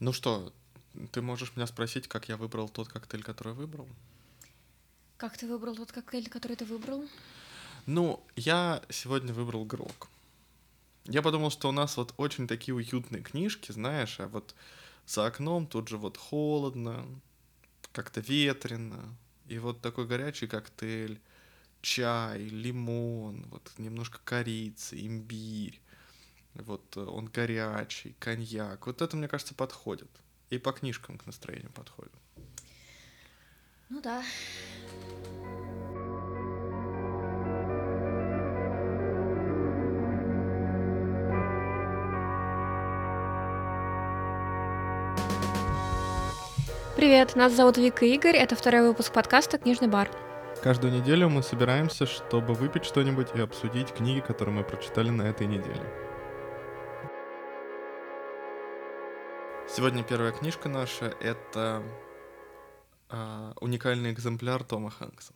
Ну что, ты можешь меня спросить, как я выбрал тот коктейль, который выбрал? Как ты выбрал тот коктейль, который ты выбрал? Ну, я сегодня выбрал Грок. Я подумал, что у нас вот очень такие уютные книжки, знаешь, а вот за окном тут же вот холодно, как-то ветрено, и вот такой горячий коктейль, чай, лимон, вот немножко корицы, имбирь, вот э, он горячий, коньяк. Вот это, мне кажется, подходит. И по книжкам к настроению подходит. Ну да. Привет, нас зовут Вика и Игорь, это второй выпуск подкаста «Книжный бар». Каждую неделю мы собираемся, чтобы выпить что-нибудь и обсудить книги, которые мы прочитали на этой неделе. Сегодня первая книжка наша — это э, уникальный экземпляр Тома Хэнкса.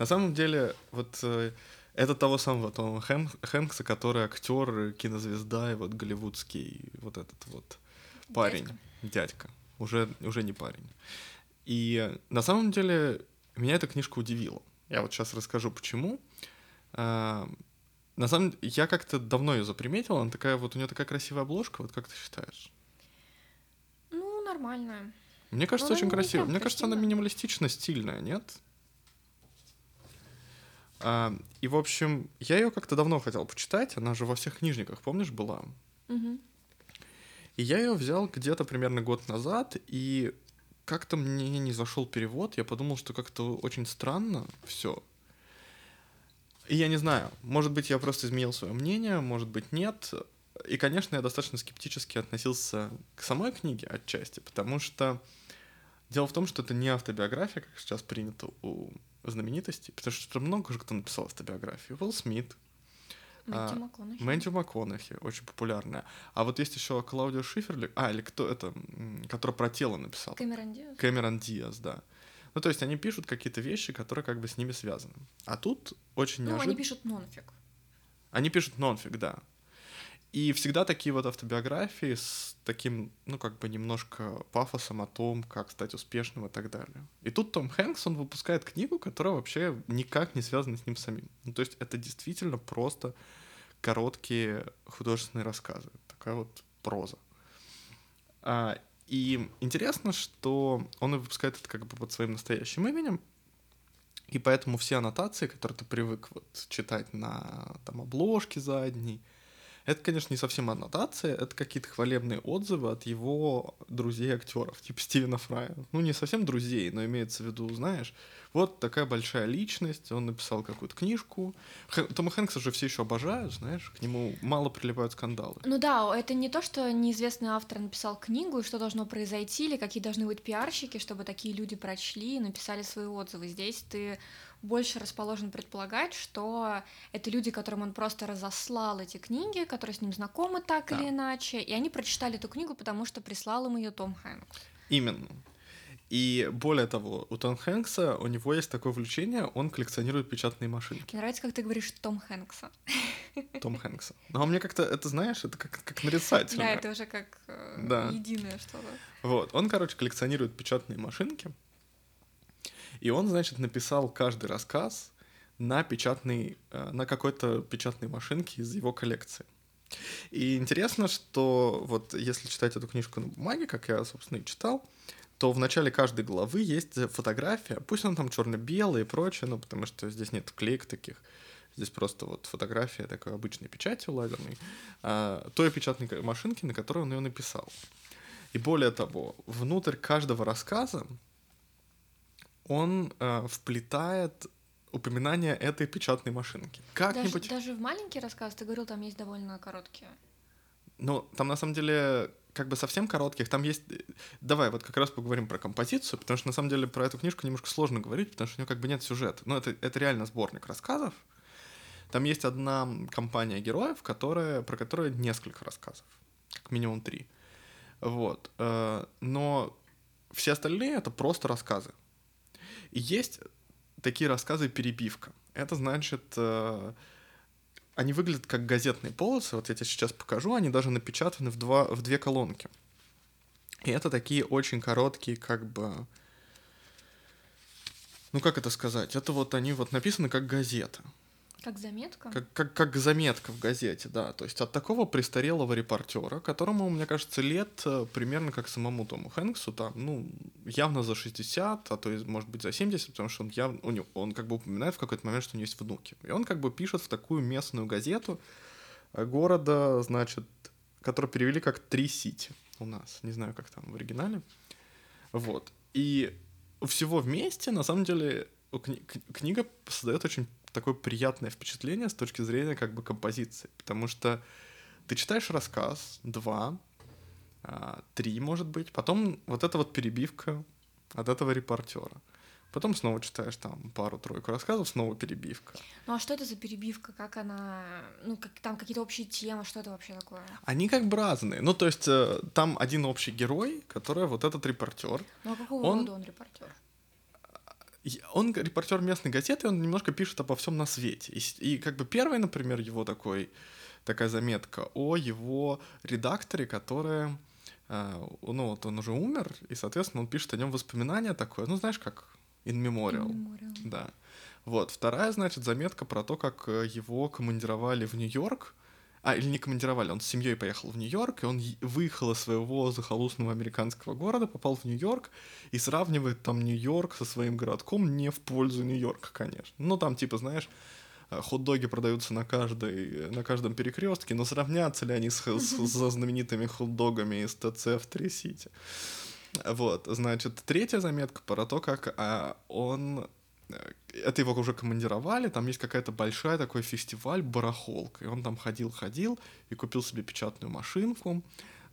На самом деле, вот э, это того самого Тома Хэм, Хэнкса, который актер, кинозвезда и вот голливудский вот этот вот парень, дядька, дядька уже, уже не парень. И на самом деле меня эта книжка удивила. Я вот сейчас расскажу, почему. А, на самом деле, я как-то давно ее заприметил, она такая вот, у нее такая красивая обложка, вот как ты считаешь? Нормальная. Мне кажется, Но очень красивая. Мне кажется, она минималистично стильная, нет? А, и, в общем, я ее как-то давно хотел почитать, она же во всех книжниках, помнишь, была? Угу. И я ее взял где-то примерно год назад, и как-то мне не зашел перевод, я подумал, что как-то очень странно все. И я не знаю, может быть, я просто изменил свое мнение, может быть, нет. И, конечно, я достаточно скептически относился к самой книге отчасти, потому что дело в том, что это не автобиография, как сейчас принято у знаменитостей, потому что много же кто написал автобиографию. Уилл Смит, а, МакКонахи. Мэнтью МакКонахи, очень популярная. А вот есть еще Клаудио Шиферли, а, или кто это, который про тело написал? Кэмерон Диас. Кэмерон Диас, да. Ну, то есть они пишут какие-то вещи, которые как бы с ними связаны. А тут очень ну, неожиданно... Ну, они пишут нонфик. Они пишут нонфик, да. И всегда такие вот автобиографии с таким, ну, как бы немножко пафосом о том, как стать успешным и так далее. И тут Том Хэнкс, он выпускает книгу, которая вообще никак не связана с ним самим. Ну, то есть это действительно просто короткие художественные рассказы. Такая вот проза. А, и интересно, что он выпускает это как бы под своим настоящим именем, и поэтому все аннотации, которые ты привык вот читать на там обложке задней, это, конечно, не совсем аннотация, это какие-то хвалебные отзывы от его друзей-актеров, типа Стивена Фрая. Ну, не совсем друзей, но имеется в виду, знаешь, вот такая большая личность, он написал какую-то книжку. Х... Тома Хэнкса же все еще обожают, знаешь, к нему мало прилипают скандалы. Ну да, это не то, что неизвестный автор написал книгу, и что должно произойти, или какие должны быть пиарщики, чтобы такие люди прочли и написали свои отзывы. Здесь ты больше расположен предполагать, что это люди, которым он просто разослал эти книги, которые с ним знакомы так да. или иначе, и они прочитали эту книгу, потому что прислал им ее Том Хэнкс. Именно. И более того, у Том Хэнкса, у него есть такое увлечение, он коллекционирует печатные машинки. Мне нравится, как ты говоришь Том Хэнкса. Том Хэнкса. Но мне как-то, это знаешь, это как, как нарицательно. Да, это уже как э, да. единое что-то. Вот, он, короче, коллекционирует печатные машинки, и он, значит, написал каждый рассказ на печатный, э, на какой-то печатной машинке из его коллекции. И интересно, что вот если читать эту книжку на бумаге, как я, собственно, и читал, то в начале каждой главы есть фотография, пусть она там черно-белая и прочее, ну, потому что здесь нет клеек таких, здесь просто вот фотография такой обычной печатью лазерной, а, той печатной машинки, на которой он ее написал. И более того, внутрь каждого рассказа он э, вплетает упоминание этой печатной машинки. Как-нибудь... Даже, даже в маленький рассказ, ты говорил, там есть довольно короткие. Ну, там на самом деле как бы совсем коротких, там есть... Давай вот как раз поговорим про композицию, потому что на самом деле про эту книжку немножко сложно говорить, потому что у нее как бы нет сюжета. Ну, это, это реально сборник рассказов. Там есть одна компания героев, которая, про которую несколько рассказов, как минимум три. Вот. Э, но все остальные — это просто рассказы. И есть такие рассказы перебивка. Это значит, э, они выглядят как газетные полосы. Вот я тебе сейчас покажу, они даже напечатаны в, два, в две колонки. И это такие очень короткие, как бы... Ну, как это сказать? Это вот они вот написаны как газета. Как заметка? Как, как, как заметка в газете, да. То есть от такого престарелого репортера, которому, мне кажется, лет э, примерно как самому Тому Хэнксу, там, ну, явно за 60, а то есть, может быть, за 70, потому что он явно, у него, он как бы упоминает в какой-то момент, что у него есть внуки. И он как бы пишет в такую местную газету э, города, значит, который перевели как Три Сити у нас. Не знаю, как там в оригинале. Вот. И всего вместе, на самом деле, кни- книга создает очень такое приятное впечатление с точки зрения как бы композиции, потому что ты читаешь рассказ, два, а, три, может быть, потом вот эта вот перебивка от этого репортера. Потом снова читаешь там пару-тройку рассказов, снова перебивка. Ну а что это за перебивка? Как она... Ну, как, там какие-то общие темы, что это вообще такое? Они как бы разные. Ну, то есть э, там один общий герой, который вот этот репортер. Ну, а какого он... рода он репортер? Он репортер местной газеты, он немножко пишет обо всем на свете. И, и как бы первый, например, его такой, такая заметка о его редакторе, который, э, ну вот он уже умер, и, соответственно, он пишет о нем воспоминания такое, ну знаешь, как in memorial. In memorial. Да. Вот. Вторая, значит, заметка про то, как э, его командировали в Нью-Йорк, а, или не командировали, он с семьей поехал в Нью-Йорк, и он выехал из своего захолустного американского города, попал в Нью-Йорк и сравнивает там Нью-Йорк со своим городком не в пользу Нью-Йорка, конечно. Ну, там, типа, знаешь, э, хот-доги продаются на, каждой, на каждом перекрестке, но сравнятся ли они с, с, со знаменитыми хот-догами из ТЦ в Три-Сити? Вот, значит, третья заметка про то, как а, он Э, это его уже командировали, там есть какая-то большая такой фестиваль барахолка, и он там ходил-ходил и купил себе печатную машинку,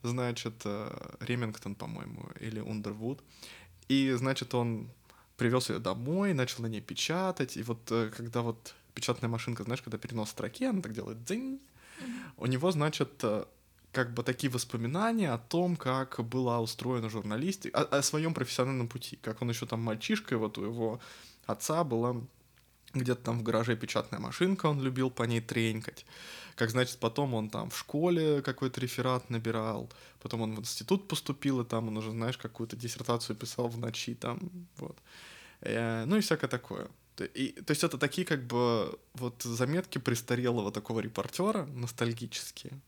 значит, э, Ремингтон, по-моему, или Ундервуд, и, значит, он привез ее домой, начал на ней печатать, и вот э, когда вот печатная машинка, знаешь, когда перенос строки, она так делает дзинь, у него, значит, как бы такие воспоминания о том, как была устроена журналистика, о, о своем профессиональном пути, как он еще там мальчишкой, вот у его отца была где-то там в гараже печатная машинка, он любил по ней тренькать. Как, значит, потом он там в школе какой-то реферат набирал, потом он в институт поступил, и там он уже, знаешь, какую-то диссертацию писал в ночи, там, вот. Э, ну и всякое такое. И, то есть это такие как бы вот заметки престарелого такого репортера, ностальгические.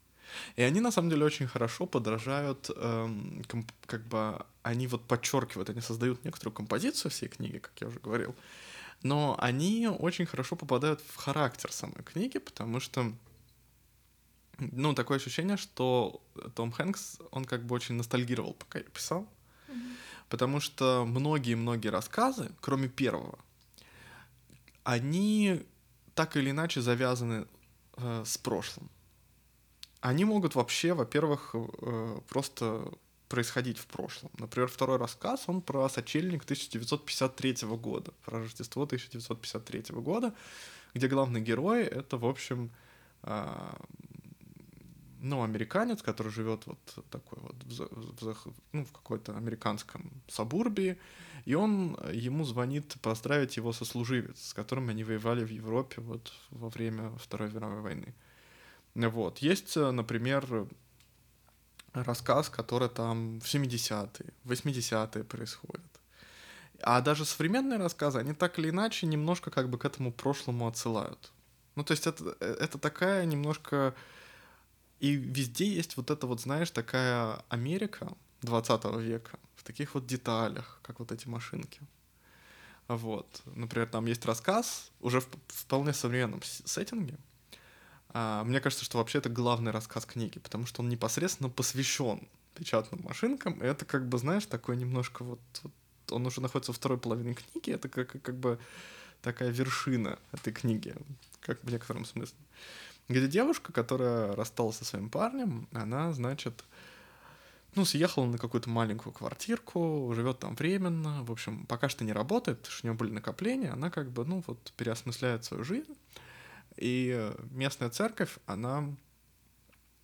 И они на самом деле очень хорошо подражают, эм, комп, как бы они вот подчеркивают, они создают некоторую композицию всей книги, как я уже говорил, но они очень хорошо попадают в характер самой книги, потому что ну, такое ощущение, что Том Хэнкс, он как бы очень ностальгировал, пока я писал, mm-hmm. потому что многие-многие рассказы, кроме первого, они так или иначе завязаны э, с прошлым они могут вообще, во-первых, э, просто происходить в прошлом. Например, второй рассказ, он про сочельник 1953 года, про Рождество 1953 года, где главный герой — это, в общем, а, ну, американец, который живет вот такой вот в, в, ну, в какой-то американском сабурбии, и он, ему звонит поздравить его сослуживец, с которым они воевали в Европе вот во время Второй мировой войны. Вот. Есть, э, например, рассказ, который там в 70-е, 80-е происходит. А даже современные рассказы, они так или иначе немножко как бы к этому прошлому отсылают. Ну, то есть это, э, это такая немножко... И везде есть вот это вот, знаешь, такая Америка 20 века в таких вот деталях, как вот эти машинки. Вот. Например, там есть рассказ уже в вполне современном сеттинге, мне кажется, что вообще это главный рассказ книги, потому что он непосредственно посвящен печатным машинкам. И это как бы, знаешь, такой немножко вот, вот он уже находится во второй половине книги, это как, как бы такая вершина этой книги, как в некотором смысле. Где девушка, которая рассталась со своим парнем, она, значит, ну, съехала на какую-то маленькую квартирку, живет там временно, в общем, пока что не работает, потому что у нее были накопления, она как бы, ну, вот, переосмысляет свою жизнь, и местная церковь, она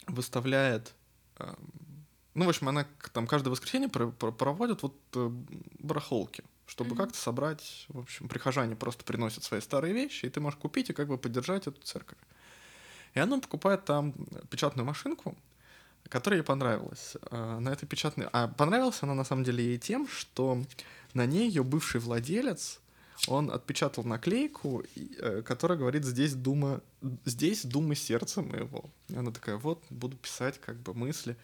выставляет, эм, ну, в общем, она там каждое воскресенье проводит вот э, барахолки, чтобы mm-hmm. как-то собрать, в общем, прихожане просто приносят свои старые вещи, и ты можешь купить и как бы поддержать эту церковь. И она покупает там печатную машинку, которая ей понравилась. А, на этой печатной... А понравилась она на самом деле ей тем, что на ней ее бывший владелец, он отпечатал наклейку, э, которая говорит «здесь дума, здесь думы сердца моего». И она такая «вот, буду писать как бы мысли».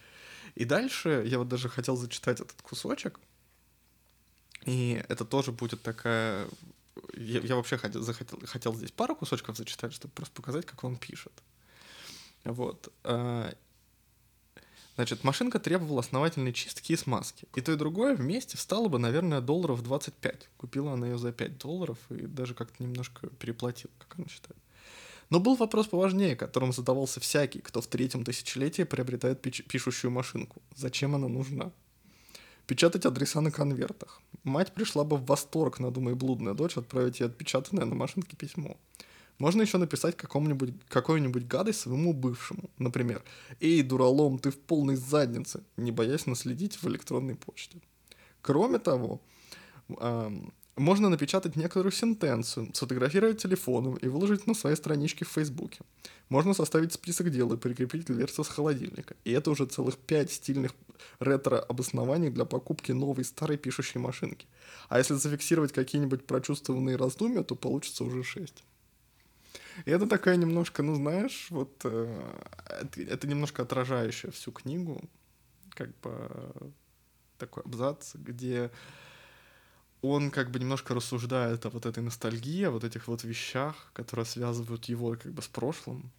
И дальше я вот даже хотел зачитать этот кусочек, и это тоже будет такая... Я, я вообще хотел, захотел, хотел здесь пару кусочков зачитать, чтобы просто показать, как он пишет. Вот. Значит, машинка требовала основательной чистки и смазки. И то, и другое вместе встало бы, наверное, долларов 25. Купила она ее за 5 долларов и даже как-то немножко переплатила, как она считает. Но был вопрос поважнее, которым задавался всякий, кто в третьем тысячелетии приобретает пич- пишущую машинку. Зачем она нужна? Печатать адреса на конвертах. Мать пришла бы в восторг, надумай блудная дочь отправить ей отпечатанное на машинке письмо. Можно еще написать какому-нибудь, какой-нибудь гадость своему бывшему. Например, «Эй, дуралом, ты в полной заднице», не боясь наследить в электронной почте. Кроме того, можно напечатать некоторую сентенцию, сфотографировать телефоном и выложить на своей страничке в Фейсбуке. Можно составить список дел и прикрепить дверцу с холодильника. И это уже целых пять стильных ретро-обоснований для покупки новой старой пишущей машинки. А если зафиксировать какие-нибудь прочувствованные раздумья, то получится уже шесть. И это такая немножко, ну знаешь, вот э, это, немножко отражающая всю книгу, как бы такой абзац, где он как бы немножко рассуждает о вот этой ностальгии, о вот этих вот вещах, которые связывают его как бы с прошлым.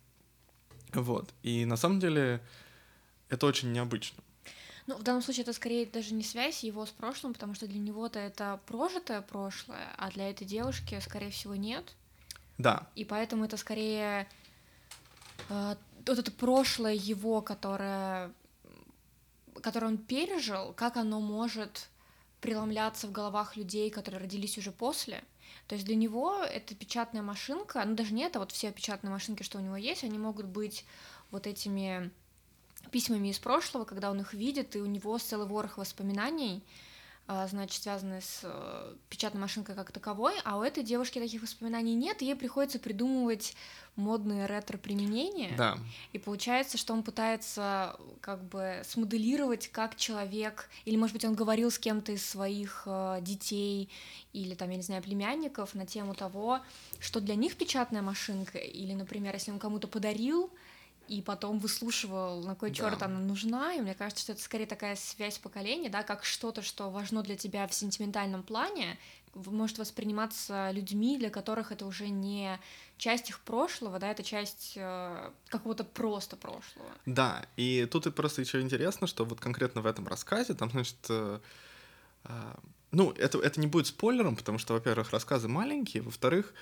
Вот. И на самом деле это очень необычно. Ну, в данном случае это скорее даже не связь его с прошлым, потому что для него-то это прожитое прошлое, а для этой девушки, скорее всего, нет. Да. И поэтому это скорее э, вот это прошлое его, которое, которое он пережил, как оно может преломляться в головах людей, которые родились уже после. То есть для него эта печатная машинка, ну даже не это, вот все печатные машинки, что у него есть, они могут быть вот этими письмами из прошлого, когда он их видит, и у него целый ворох воспоминаний, а, значит, связанные с э, печатной машинкой как таковой, а у этой девушки таких воспоминаний нет, и ей приходится придумывать модные ретро-применения. Да. И получается, что он пытается как бы смоделировать, как человек, или, может быть, он говорил с кем-то из своих э, детей, или, там, я не знаю, племянников на тему того, что для них печатная машинка, или, например, если он кому-то подарил и потом выслушивал, на кой да. черт она нужна, и мне кажется, что это скорее такая связь поколений, да, как что-то, что важно для тебя в сентиментальном плане, может восприниматься людьми, для которых это уже не часть их прошлого, да, это часть э, какого-то просто прошлого. Да, и тут и просто еще интересно, что вот конкретно в этом рассказе, там, значит, э, э, ну, это, это не будет спойлером, потому что, во-первых, рассказы маленькие, во-вторых,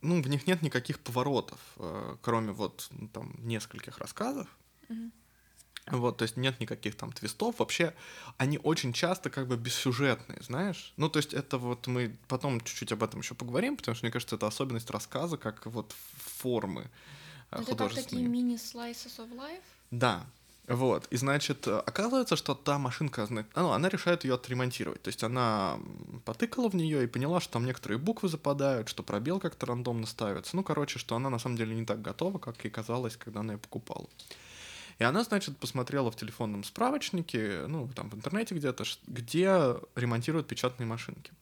ну, в них нет никаких поворотов, э, кроме вот ну, там нескольких рассказов. Mm-hmm. Вот, то есть нет никаких там твистов. Вообще, они очень часто как бы бессюжетные, знаешь? Ну, то есть это вот мы потом чуть-чуть об этом еще поговорим, потому что, мне кажется, это особенность рассказа, как вот формы э, Это как такие мини-slices of life? Да, вот, и значит, оказывается, что та машинка, ну, она решает ее отремонтировать. То есть она потыкала в нее и поняла, что там некоторые буквы западают, что пробел как-то рандомно ставится. Ну, короче, что она на самом деле не так готова, как ей казалось, когда она ее покупала. И она, значит, посмотрела в телефонном справочнике, ну, там в интернете где-то, где ремонтируют печатные машинки.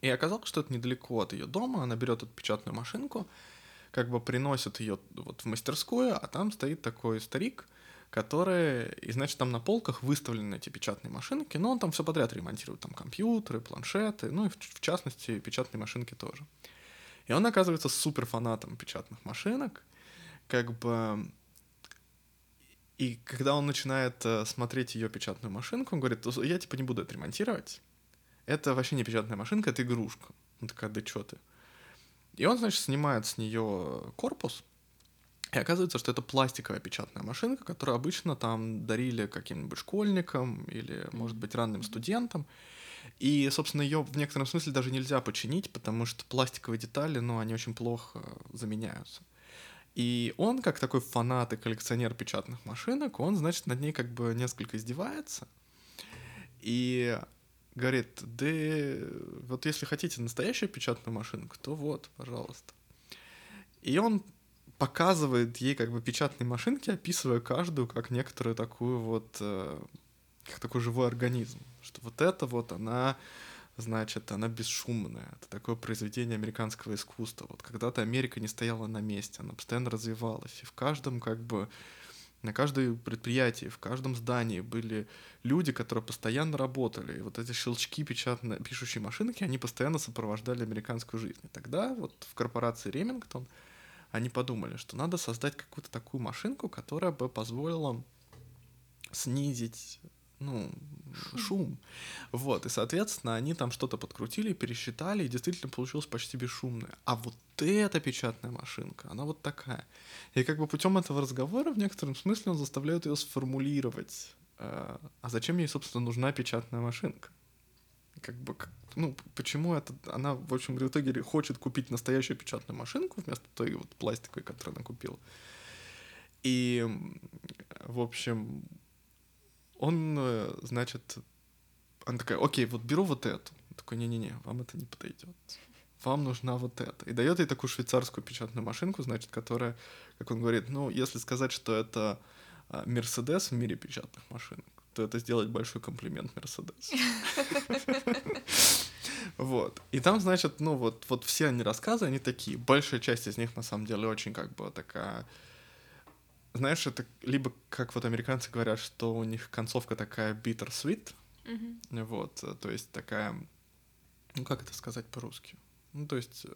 И оказалось, что это недалеко от ее дома. Она берет эту печатную машинку, как бы приносит ее вот в мастерскую, а там стоит такой старик, которые, и значит, там на полках выставлены эти печатные машинки, но он там все подряд ремонтирует, там компьютеры, планшеты, ну и в, в частности печатные машинки тоже. И он оказывается супер фанатом печатных машинок, как бы и когда он начинает э, смотреть ее печатную машинку, он говорит, я типа не буду это ремонтировать. Это вообще не печатная машинка, это игрушка. Он такая, да чё ты? И он, значит, снимает с нее корпус, и оказывается, что это пластиковая печатная машинка, которую обычно там дарили каким-нибудь школьникам или, может быть, ранним студентам. И, собственно, ее в некотором смысле даже нельзя починить, потому что пластиковые детали, ну, они очень плохо заменяются. И он, как такой фанат и коллекционер печатных машинок, он, значит, над ней как бы несколько издевается. И говорит, да вот если хотите настоящую печатную машинку, то вот, пожалуйста. И он показывает ей как бы печатные машинки, описывая каждую как некоторую такую вот, э, как такой живой организм. Что вот это вот она, значит, она бесшумная. Это такое произведение американского искусства. Вот когда-то Америка не стояла на месте, она постоянно развивалась. И в каждом как бы на каждом предприятии, в каждом здании были люди, которые постоянно работали. И вот эти щелчки печатные, пишущие машинки, они постоянно сопровождали американскую жизнь. И тогда вот в корпорации Ремингтон они подумали, что надо создать какую-то такую машинку, которая бы позволила снизить ну, шум. шум. Вот, и, соответственно, они там что-то подкрутили, пересчитали, и действительно получилось почти бесшумное. А вот эта печатная машинка, она вот такая. И как бы путем этого разговора в некотором смысле он заставляет ее сформулировать. Э, а зачем ей, собственно, нужна печатная машинка? Как бы, ну, почему это, она, в общем, в итоге хочет купить настоящую печатную машинку вместо той вот пластиковой, которую она купила. И, в общем, он, э, значит, она такая, окей, вот беру вот эту. Он такой, не-не-не, вам это не подойдет. Вам нужна вот эта. И дает ей такую швейцарскую печатную машинку, значит, которая, как он говорит, ну, если сказать, что это а, Мерседес в мире печатных машинок, то это сделать большой комплимент Мерседес. Вот. И там, значит, ну вот, вот все они рассказы, они такие. Большая часть из них, на самом деле, очень как бы такая знаешь, это либо, как вот американцы говорят, что у них концовка такая bitter sweet, mm-hmm. вот, э, то есть такая, ну как это сказать по-русски? Ну, то есть...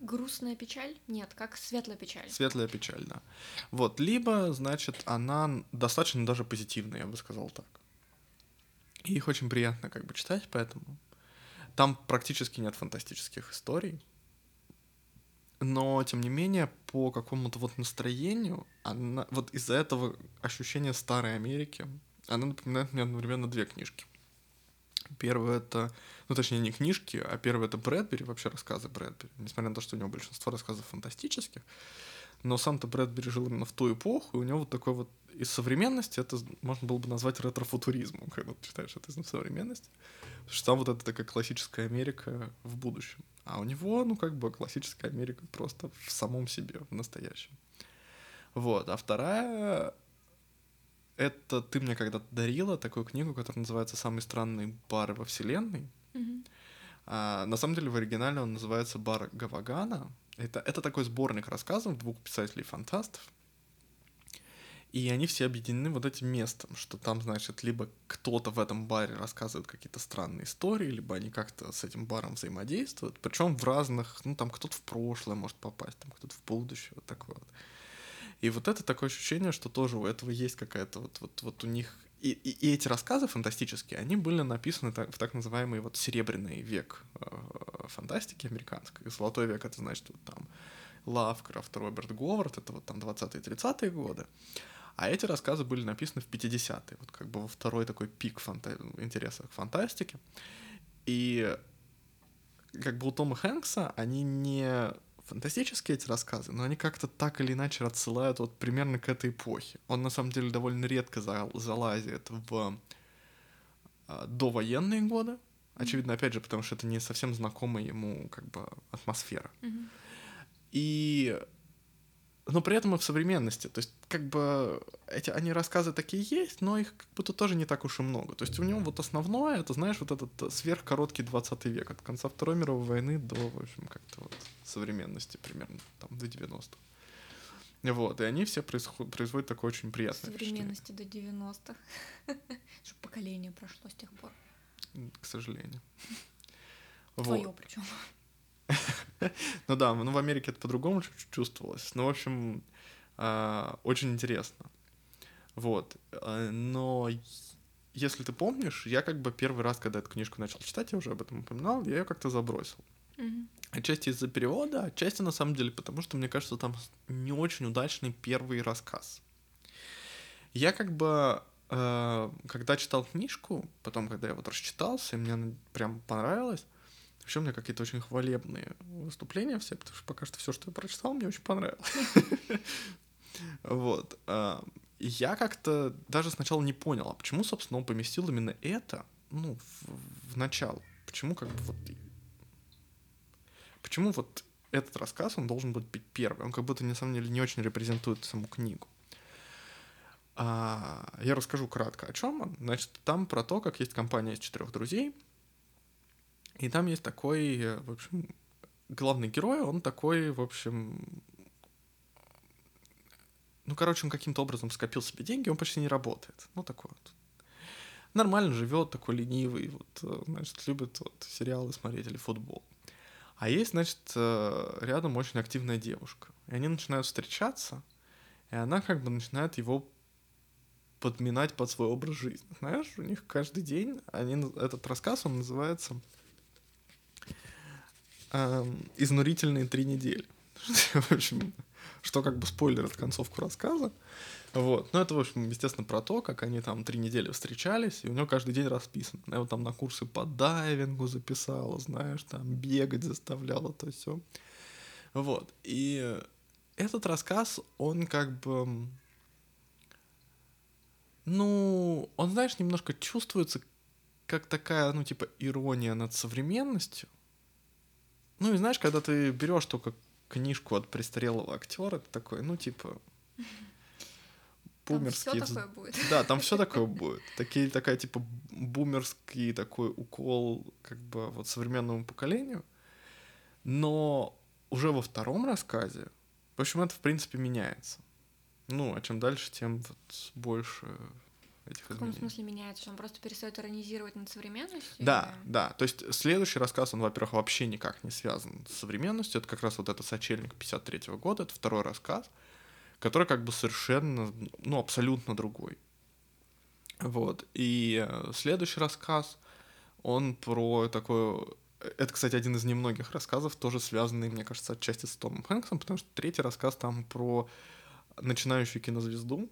Грустная печаль? Нет, как светлая печаль. Светлая печаль, да. Вот, либо, значит, она достаточно даже позитивная, я бы сказал так. И их очень приятно как бы читать, поэтому там практически нет фантастических историй, но тем не менее по какому-то вот настроению, она, вот из-за этого ощущения старой Америки, она напоминает мне одновременно две книжки. Первое это, ну точнее не книжки, а первое это Брэдбери, вообще рассказы Брэдбери. Несмотря на то, что у него большинство рассказов фантастических, но сам-то Брэдбери жил именно в ту эпоху, и у него вот такой вот из современности это можно было бы назвать ретрофутуризмом, когда ты читаешь это из современности. Потому что там вот это такая классическая Америка в будущем. А у него, ну, как бы классическая Америка просто в самом себе, в настоящем. Вот. А вторая это ты мне когда-то дарила такую книгу, которая называется «Самый странный бар во вселенной». Mm-hmm. А, на самом деле в оригинале он называется «Бар Гавагана». Это, это такой сборник рассказов двух писателей-фантастов. И они все объединены вот этим местом, что там, значит, либо кто-то в этом баре рассказывает какие-то странные истории, либо они как-то с этим баром взаимодействуют. Причем в разных, ну там кто-то в прошлое может попасть, там кто-то в будущее, вот такое вот. И вот это такое ощущение, что тоже у этого есть какая-то вот, вот, вот у них... И, и, и эти рассказы фантастические, они были написаны так, в так называемый вот серебряный век э, фантастики американской. Золотой век — это значит вот там Лавкрафт, Роберт Говард, это вот там 20-30-е годы. А эти рассказы были написаны в 50-е, вот как бы во второй такой пик фанта... интереса к фантастике. И как бы у Тома Хэнкса они не фантастические эти рассказы, но они как-то так или иначе отсылают вот примерно к этой эпохе. Он на самом деле довольно редко залазит в а, довоенные годы, очевидно, опять же, потому что это не совсем знакомая ему как бы атмосфера. Mm-hmm. И но при этом и в современности. То есть, как бы, эти, они рассказы такие есть, но их как будто тоже не так уж и много. То есть у него вот основное, это, знаешь, вот этот сверхкороткий 20 век, от конца Второй мировой войны до, в общем, как-то вот современности примерно, там, до 90-х. Вот, и они все происход- производят такое очень приятное Современности до 90-х. Чтобы поколение прошло с тех пор. К сожалению. Твое причем. Ну да, ну в Америке это по-другому чувствовалось. Ну, в общем, а, очень интересно. Вот. А, но если ты помнишь, я как бы первый раз, когда эту книжку начал читать, я уже об этом упоминал, я ее как-то забросил. Mm-hmm. Отчасти из-за перевода, отчасти на самом деле, потому что мне кажется, там не очень удачный первый рассказ. Я как бы, э, когда читал книжку, потом, когда я вот расчитался, и мне она прям понравилась, вообще у меня какие-то очень хвалебные выступления все, потому что пока что все, что я прочитал, мне очень понравилось. Вот. А, я как-то даже сначала не понял, а почему, собственно, он поместил именно это, ну, в, в начало. Почему как бы вот... Почему вот этот рассказ, он должен быть первый. Он как будто, на самом деле, не очень репрезентует саму книгу. А, я расскажу кратко, о чем он. Значит, там про то, как есть компания из четырех друзей, и там есть такой, в общем, главный герой, он такой, в общем, ну, короче, он каким-то образом скопил себе деньги, он почти не работает. Ну, такой вот. Нормально живет, такой ленивый, вот, э, значит, любит вот сериалы смотреть или футбол. А есть, значит, э, рядом очень активная девушка. И они начинают встречаться, и она как бы начинает его подминать под свой образ жизни. Знаешь, у них каждый день, они, этот рассказ, он называется «Изнурительные три недели». В общем, что как бы спойлер от концовку рассказа. Вот. Ну, это, в общем, естественно, про то, как они там три недели встречались, и у него каждый день расписан. Я вот там на курсы по дайвингу записала, знаешь, там бегать заставляла, то все. Вот. И этот рассказ, он как бы... Ну, он, знаешь, немножко чувствуется как такая, ну, типа, ирония над современностью. Ну, и знаешь, когда ты берешь только книжку от престарелого актера, это такой, ну, типа, бумерский. Там все такое будет. Да, там все такое будет. Такие, такая, типа, бумерский такой укол, как бы, вот современному поколению. Но уже во втором рассказе, в общем, это, в принципе, меняется. Ну, а чем дальше, тем вот больше этих В каком смысле меняется? Что он просто перестает иронизировать над современностью? Да, или... да. То есть следующий рассказ, он, во-первых, вообще никак не связан с современностью. Это как раз вот этот «Сочельник» 53 -го года, это второй рассказ, который как бы совершенно, ну, абсолютно другой. Вот. И э, следующий рассказ, он про такое... Это, кстати, один из немногих рассказов, тоже связанный, мне кажется, отчасти с Томом Хэнксом, потому что третий рассказ там про начинающую кинозвезду,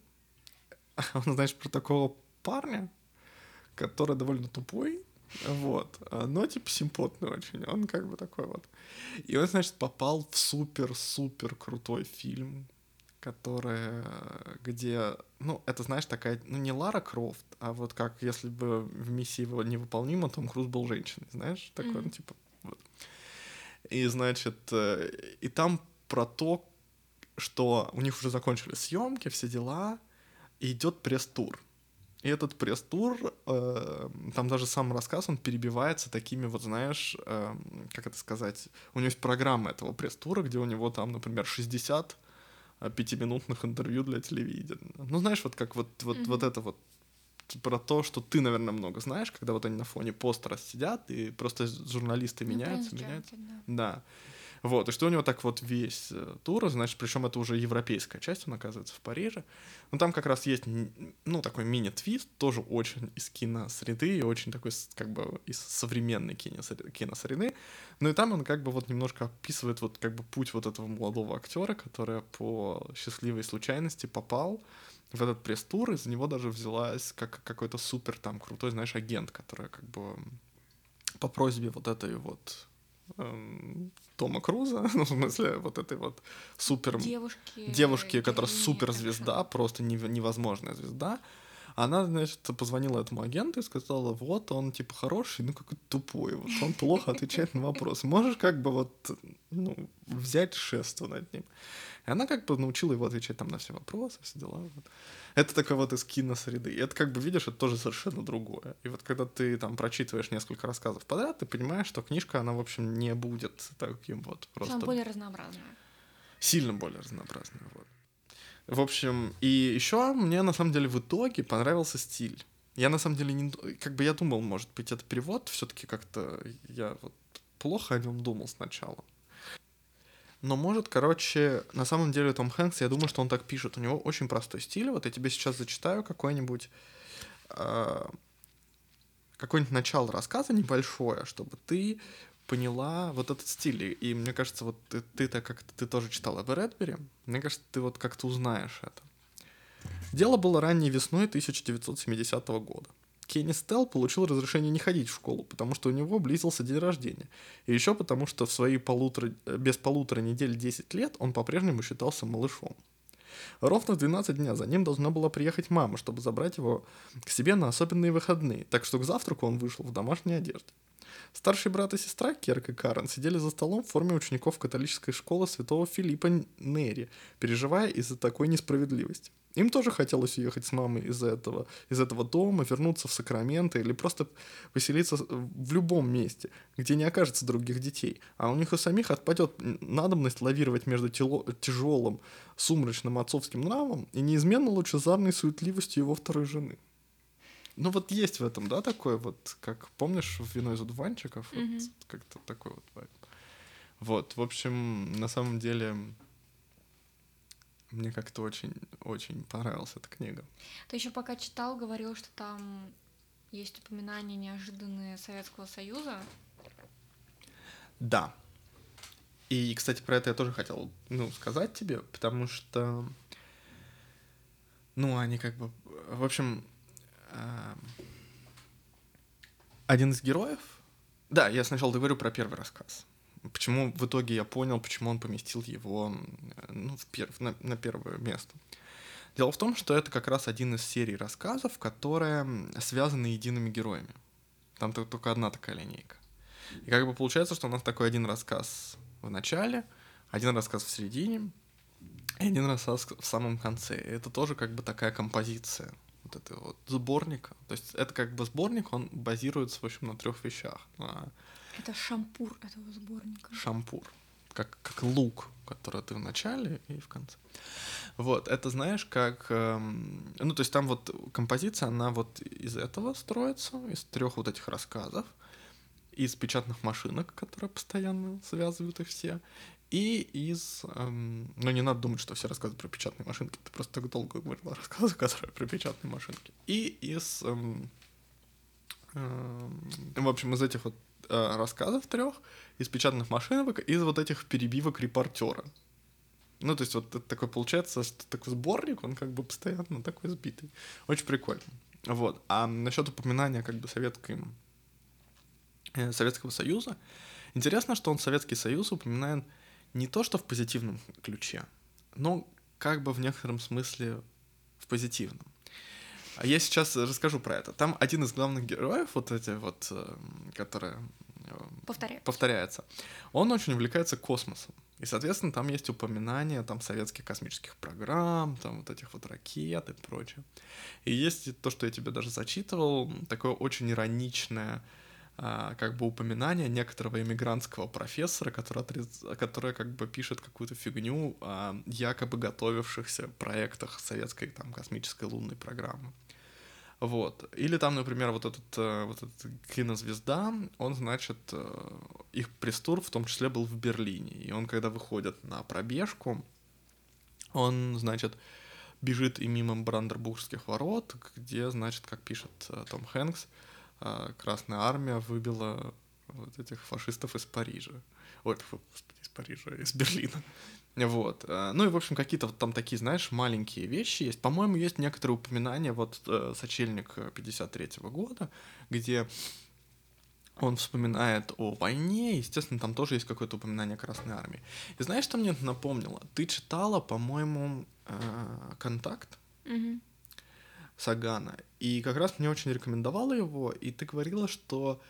он, знаешь, про такого парня, который довольно тупой, вот, но типа симпотный очень, он как бы такой вот. И он, значит, попал в супер-супер крутой фильм, который, где, ну, это, знаешь, такая, ну, не Лара Крофт, а вот как если бы в «Миссии невыполнима» Том Круз был женщиной, знаешь, такой, mm-hmm. ну, типа, вот. И, значит, э, и там про то, что у них уже закончились съемки, все дела, и идет пресс-тур. И этот пресс-тур, э, там даже сам рассказ, он перебивается такими вот, знаешь, э, как это сказать, у него есть программа этого пресс-тура, где у него там, например, 60 э, пятиминутных интервью для телевидения. Ну, знаешь, вот как вот, вот, mm-hmm. вот это вот про то, что ты, наверное, много знаешь, когда вот они на фоне постера сидят, и просто журналисты ну, меняются, меняются. Да. да. Вот, и что у него так вот весь э, тур, значит, причем это уже европейская часть, он оказывается в Париже. Но там как раз есть, ну, такой мини-твист, тоже очень из киносреды, и очень такой, как бы, из современной киносреды. Ну и там он как бы вот немножко описывает вот как бы путь вот этого молодого актера, который по счастливой случайности попал в этот пресс-тур, из него даже взялась как какой-то супер там крутой, знаешь, агент, который как бы по просьбе вот этой вот эм, Тома Круза, ну, в смысле, вот этой вот супер... Девушки. Девушки, которая суперзвезда, просто невозможная звезда. Она, значит, позвонила этому агенту и сказала, вот, он, типа, хороший, ну, какой тупой, вот, он плохо отвечает на вопросы. Можешь, как бы, вот, ну, взять шество над ним. И она, как бы, научила его отвечать там на все вопросы, все дела. Вот. Это такое вот из киносреды. И это, как бы, видишь, это тоже совершенно другое. И вот когда ты там прочитываешь несколько рассказов подряд, ты понимаешь, что книжка, она, в общем, не будет таким вот просто... Она более разнообразная. Сильно более разнообразная, вот. В общем, и еще мне на самом деле в итоге понравился стиль. Я на самом деле не... Как бы я думал, может быть, это перевод, все-таки как-то я вот плохо о нем думал сначала. Но может, короче, на самом деле Том Хэнкс, я думаю, что он так пишет. У него очень простой стиль. Вот я тебе сейчас зачитаю какой-нибудь э, какое-нибудь начало рассказа небольшое, чтобы ты поняла вот этот стиль. И мне кажется, вот ты, ты-то как ты тоже читала в Редбери, мне кажется, ты вот как-то узнаешь это. Дело было ранней весной 1970 года. Кенни Стелл получил разрешение не ходить в школу, потому что у него близился день рождения. И еще потому, что в свои полутора, без полутора недель 10 лет он по-прежнему считался малышом. Ровно в 12 дня за ним должна была приехать мама, чтобы забрать его к себе на особенные выходные, так что к завтраку он вышел в домашней одежде. Старший брат и сестра Керк и Карен сидели за столом в форме учеников католической школы святого Филиппа Нери, переживая из-за такой несправедливости. Им тоже хотелось уехать с мамой из этого, из этого дома, вернуться в Сакраменто или просто поселиться в любом месте, где не окажется других детей. А у них у самих отпадет надобность лавировать между тело, тяжелым, сумрачным отцовским нравом и неизменно лучезарной суетливостью его второй жены. Ну вот есть в этом, да, такое вот, как помнишь в «Вино из одуванчиков», mm-hmm. вот, как-то такой вот вайб. Вот, в общем, на самом деле мне как-то очень, очень понравилась эта книга. Ты еще пока читал, говорил, что там есть упоминания неожиданные Советского Союза. Да. И, кстати, про это я тоже хотел, ну, сказать тебе, потому что, ну, они как бы, в общем, э, один из героев, да, я сначала говорю про первый рассказ, почему в итоге я понял, почему он поместил его ну, в пер... на, на первое место. Дело в том, что это как раз один из серий рассказов, которые связаны едиными героями. Там только одна такая линейка. И как бы получается, что у нас такой один рассказ в начале, один рассказ в середине, и один рассказ в самом конце. И это тоже как бы такая композиция вот этого вот сборника. То есть это как бы сборник, он базируется, в общем, на трех вещах. На это шампур этого сборника. Шампур. Как, как лук, который ты в начале и в конце. Вот, это знаешь, как... Эм, ну, то есть там вот композиция, она вот из этого строится, из трех вот этих рассказов, из печатных машинок, которые постоянно связывают их все, и из... Эм, ну, не надо думать, что все рассказы про печатные машинки, ты просто так долго говорил о рассказах, которые про печатные машинки. И из... Эм, эм, в общем, из этих вот э, рассказов трех из печатных машинок, из вот этих перебивок репортера. Ну, то есть вот это такой получается, что такой сборник, он как бы постоянно такой сбитый. Очень прикольно. Вот. А насчет упоминания как бы советской, э, Советского Союза, интересно, что он Советский Союз упоминает не то, что в позитивном ключе, но как бы в некотором смысле в позитивном. А я сейчас расскажу про это. Там один из главных героев, вот эти вот, э, которые э, Повторяется. повторяется, он очень увлекается космосом. И, соответственно, там есть упоминания там советских космических программ, там вот этих вот ракет и прочее. И есть то, что я тебе даже зачитывал, такое очень ироничное а, как бы упоминание некоторого иммигрантского профессора, который, отрез... который как бы пишет какую-то фигню о якобы готовившихся проектах советской там космической лунной программы. Вот. Или там, например, вот этот, э, вот этот кинозвезда, он, значит, э, их пресс-тур в том числе был в Берлине. И он, когда выходит на пробежку, он, значит, бежит и мимо Брандербургских ворот, где, значит, как пишет э, Том Хэнкс, Красная Армия выбила вот этих фашистов из Парижа. Ой, из Парижа, из Берлина. Вот. Э, ну и, в общем, какие-то вот там такие, знаешь, маленькие вещи есть. По-моему, есть некоторые упоминания, вот э, «Сочельник 53-го года», где он вспоминает о войне, естественно, там тоже есть какое-то упоминание Красной Армии. И знаешь, что мне это напомнило? Ты читала, по-моему, э, «Контакт». Сагана, и как раз мне очень рекомендовала его, и ты говорила, что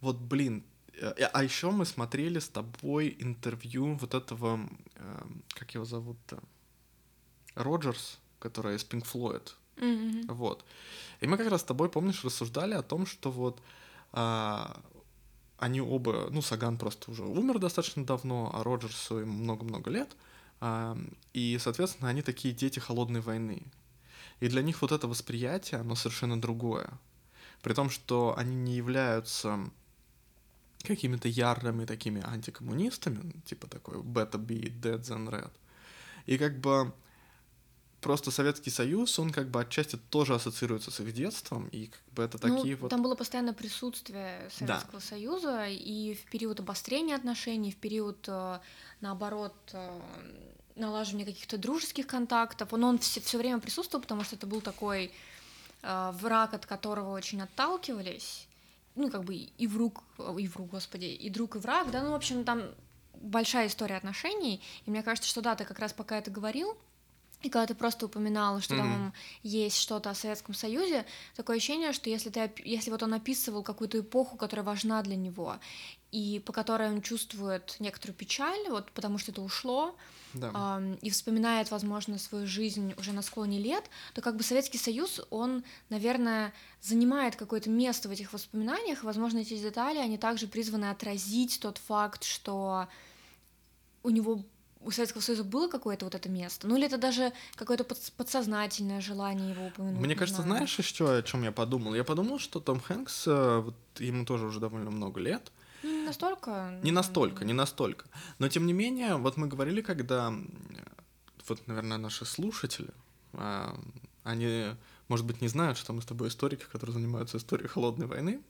вот, блин, Э, а еще мы смотрели с тобой интервью вот этого, эм, как его зовут-то, Роджерс, который из Pink Floyd. Mm-hmm. Вот. И мы как раз с тобой, помнишь, рассуждали о том, что вот а, они оба, ну, Саган просто уже умер достаточно давно, а Роджерсу ему много-много лет. А, и, соответственно, они такие дети холодной войны. И для них вот это восприятие, оно совершенно другое. При том, что они не являются какими-то ярыми такими антикоммунистами, типа такой Better Be Dead Than Red. И как бы просто Советский Союз, он как бы отчасти тоже ассоциируется с их детством, и как бы это ну, такие вот... Там было постоянное присутствие Советского да. Союза, и в период обострения отношений, в период, э, наоборот, э, налаживания каких-то дружеских контактов, он, он все, все время присутствовал, потому что это был такой э, враг, от которого очень отталкивались, ну, как бы и враг, и враг, господи, и друг, и враг, да, ну, в общем, там большая история отношений, и мне кажется, что да, ты как раз пока это говорил, и когда ты просто упоминал, что mm-hmm. там есть что-то о Советском Союзе, такое ощущение, что если ты, если вот он описывал какую-то эпоху, которая важна для него, и по которой он чувствует некоторую печаль, вот потому что это ушло, да. э, и вспоминает, возможно, свою жизнь уже на склоне лет, то как бы Советский Союз, он, наверное, занимает какое-то место в этих воспоминаниях, и, возможно, эти детали, они также призваны отразить тот факт, что у него у Советского Союза было какое-то вот это место? Ну или это даже какое-то подсознательное желание его упомянуть? Мне кажется, знаю. знаешь еще, о чем я подумал? Я подумал, что Том Хэнкс, э, вот ему тоже уже довольно много лет. Ну, не настолько. Не настолько, не настолько. Но тем не менее, вот мы говорили, когда вот, наверное, наши слушатели, а, они, может быть, не знают, что мы с тобой историки, которые занимаются историей холодной войны.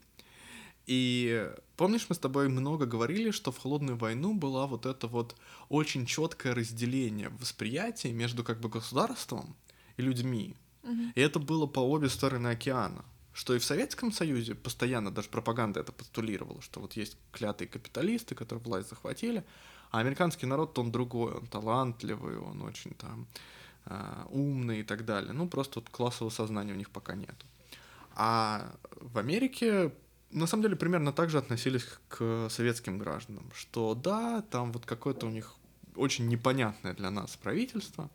И помнишь, мы с тобой много говорили, что в холодную войну была вот это вот очень четкое разделение восприятия между как бы государством и людьми. Угу. И это было по обе стороны океана. Что и в Советском Союзе постоянно даже пропаганда это постулировала, что вот есть клятые капиталисты, которые власть захватили, а американский народ, он другой, он талантливый, он очень там э, умный и так далее. Ну, просто вот классового сознания у них пока нет. А в Америке на самом деле примерно так же относились к советским гражданам, что да, там вот какое-то у них очень непонятное для нас правительство.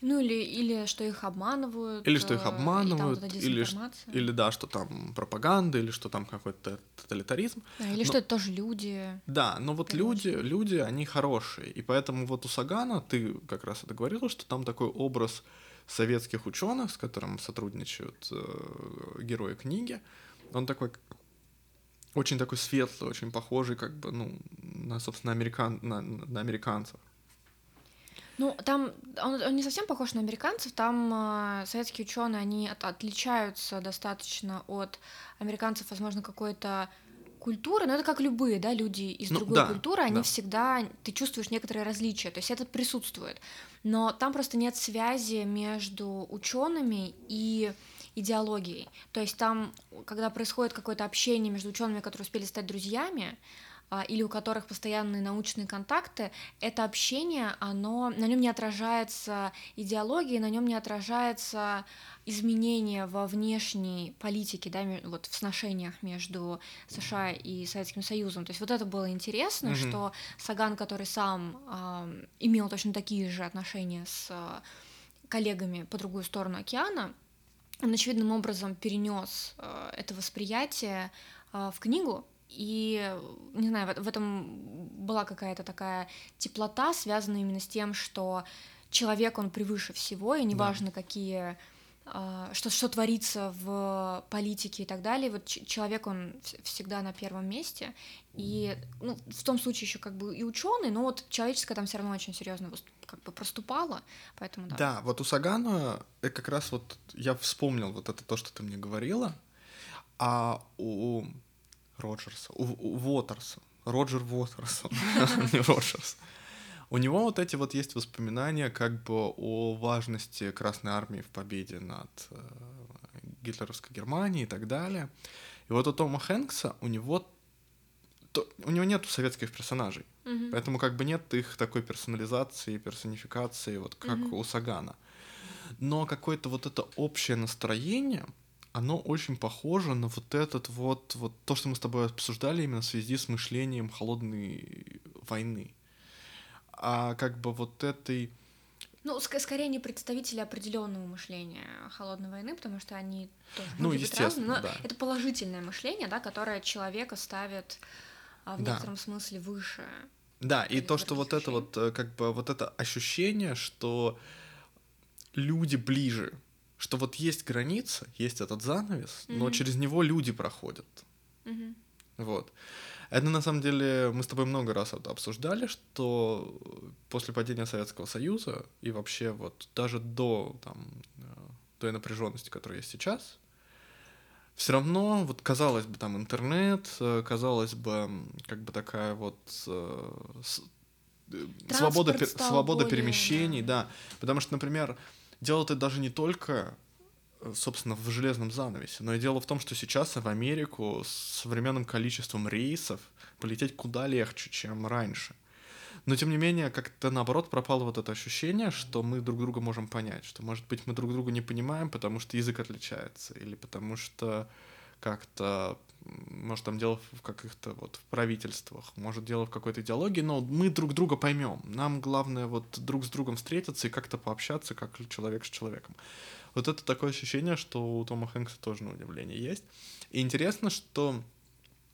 Ну или, или что их обманывают. Или что их обманывают, вот или, или да, что там пропаганда, или что там какой-то тоталитаризм. Да, или но, что это тоже люди. Да, но вот люди, люди, они хорошие. И поэтому вот у Сагана, ты как раз это говорила, что там такой образ советских ученых, с которым сотрудничают э, герои книги, он такой очень такой светлый, очень похожий, как бы, ну, на, собственно, американ... на, на американцев. Ну, там он, он не совсем похож на американцев, там э, советские ученые, они от, отличаются достаточно от американцев, возможно, какой-то культуры, но это как любые, да, люди из ну, другой да, культуры, они да. всегда, ты чувствуешь некоторые различия, то есть это присутствует, но там просто нет связи между учеными и идеологией. То есть там, когда происходит какое-то общение между учеными, которые успели стать друзьями, а, или у которых постоянные научные контакты, это общение, оно, на нем не отражается идеология, на нем не отражается изменения во внешней политике, да, вот в сношениях между США и Советским Союзом. То есть вот это было интересно, mm-hmm. что Саган, который сам э, имел точно такие же отношения с э, коллегами по другую сторону океана, он очевидным образом перенес э, это восприятие э, в книгу, и, не знаю, в, этом была какая-то такая теплота, связанная именно с тем, что человек, он превыше всего, и неважно, да. какие что, что творится в политике и так далее. Вот человек, он всегда на первом месте. И ну, в том случае еще как бы и ученый, но вот человеческое там все равно очень серьезно как бы проступало, поэтому да. Да, вот у Сагана э, как раз вот я вспомнил вот это то, что ты мне говорила, а у Роджерса, у, у Уотерса, Роджер Уотерсон, не Роджерс, у него вот эти вот есть воспоминания как бы о важности Красной Армии в победе над э, гитлеровской Германией и так далее. И вот у Тома Хэнкса у него то, у него нет советских персонажей, mm-hmm. поэтому как бы нет их такой персонализации, персонификации, вот как mm-hmm. у Сагана. Но какое-то вот это общее настроение, оно очень похоже на вот этот вот, вот то, что мы с тобой обсуждали именно в связи с мышлением холодной войны а как бы вот этой... Ну, ск- скорее не представители определенного мышления холодной войны, потому что они тоже ну, естественно, разные, но да. это положительное мышление, да, которое человека ставит а, в да. некотором смысле выше. Да, и то, что вот это вот, как бы, вот это ощущение, что люди ближе, что вот есть граница, есть этот занавес, mm-hmm. но через него люди проходят. Mm-hmm. Вот. Это на самом деле мы с тобой много раз это обсуждали, что после падения Советского Союза и вообще вот даже до там, э, той напряженности, которая есть сейчас, все равно, вот казалось бы, там интернет, э, казалось бы, как бы такая вот э, свобода, свобода более, перемещений, да. да. Потому что, например, дело-то даже не только собственно, в железном занавесе. Но и дело в том, что сейчас в Америку с современным количеством рейсов полететь куда легче, чем раньше. Но тем не менее, как-то наоборот пропало вот это ощущение, что мы друг друга можем понять, что, может быть, мы друг друга не понимаем, потому что язык отличается, или потому что как-то, может, там дело в каких-то вот в правительствах, может, дело в какой-то идеологии, но мы друг друга поймем. Нам главное вот друг с другом встретиться и как-то пообщаться, как человек с человеком. Вот это такое ощущение, что у Тома Хэнкса тоже на удивление есть. И интересно, что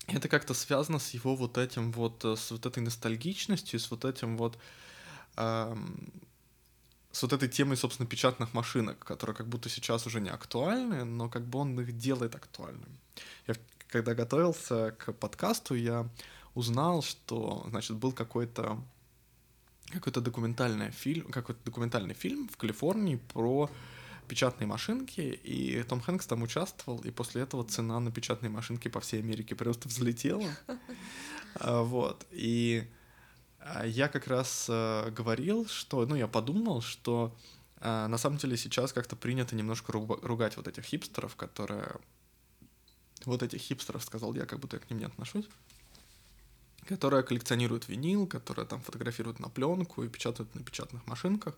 это как-то связано с его вот этим вот, э, с вот этой ностальгичностью, с вот этим вот, эм, с вот этой темой, собственно, печатных машинок, которые как будто сейчас уже не актуальны, но как бы он их делает актуальными. Я когда готовился к подкасту, я узнал, что, значит, был какой-то какой-то документальный фильм, какой-то документальный фильм в Калифорнии про печатные машинки, и Том Хэнкс там участвовал, и после этого цена на печатные машинки по всей Америке просто взлетела. А, вот. И а, я как раз а, говорил, что, ну, я подумал, что на самом деле сейчас как-то принято немножко ругать вот этих хипстеров, которые... Вот этих хипстеров, сказал я, как будто я к ним не отношусь которые коллекционируют винил, которые там фотографируют на пленку и печатают на печатных машинках.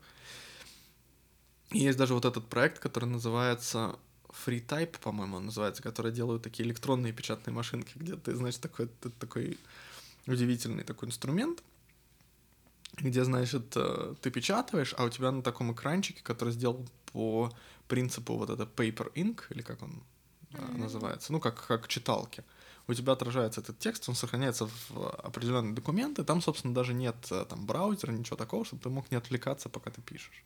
Есть даже вот этот проект, который называется FreeType, по-моему, он называется, который делают такие электронные печатные машинки, где ты, значит, такой, ты, такой удивительный такой инструмент, где, значит, э, ты печатаешь, а у тебя на таком экранчике, который сделан по принципу вот это Paper Ink, или как он mm-hmm. называется, ну, как, как читалки, у тебя отражается этот текст, он сохраняется в определенные документы, там, собственно, даже нет э, там браузера, ничего такого, чтобы ты мог не отвлекаться, пока ты пишешь.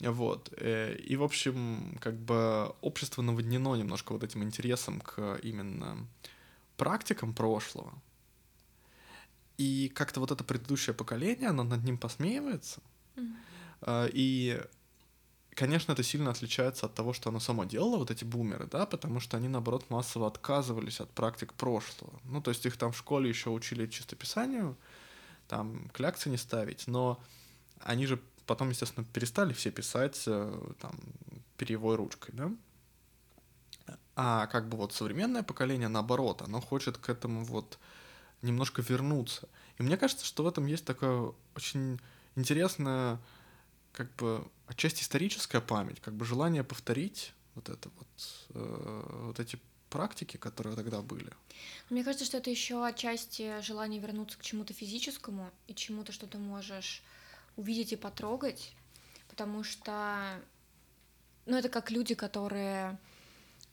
Вот. Э, и, в общем, как бы общество наводнено немножко вот этим интересом к именно практикам прошлого. И как-то вот это предыдущее поколение, оно над ним посмеивается. Mm-hmm. И, конечно, это сильно отличается от того, что оно само делало, вот эти бумеры, да, потому что они, наоборот, массово отказывались от практик прошлого. Ну, то есть их там в школе еще учили чистописанию, там кляксы не ставить, но они же потом, естественно, перестали все писать э, там перьевой ручкой, да. А как бы вот современное поколение, наоборот, оно хочет к этому вот немножко вернуться. И мне кажется, что в этом есть такая очень интересная, как бы, отчасти историческая память, как бы желание повторить вот это вот, э, вот эти практики, которые тогда были. Мне кажется, что это еще отчасти желание вернуться к чему-то физическому и чему-то, что ты можешь увидеть и потрогать, потому что, ну, это как люди, которые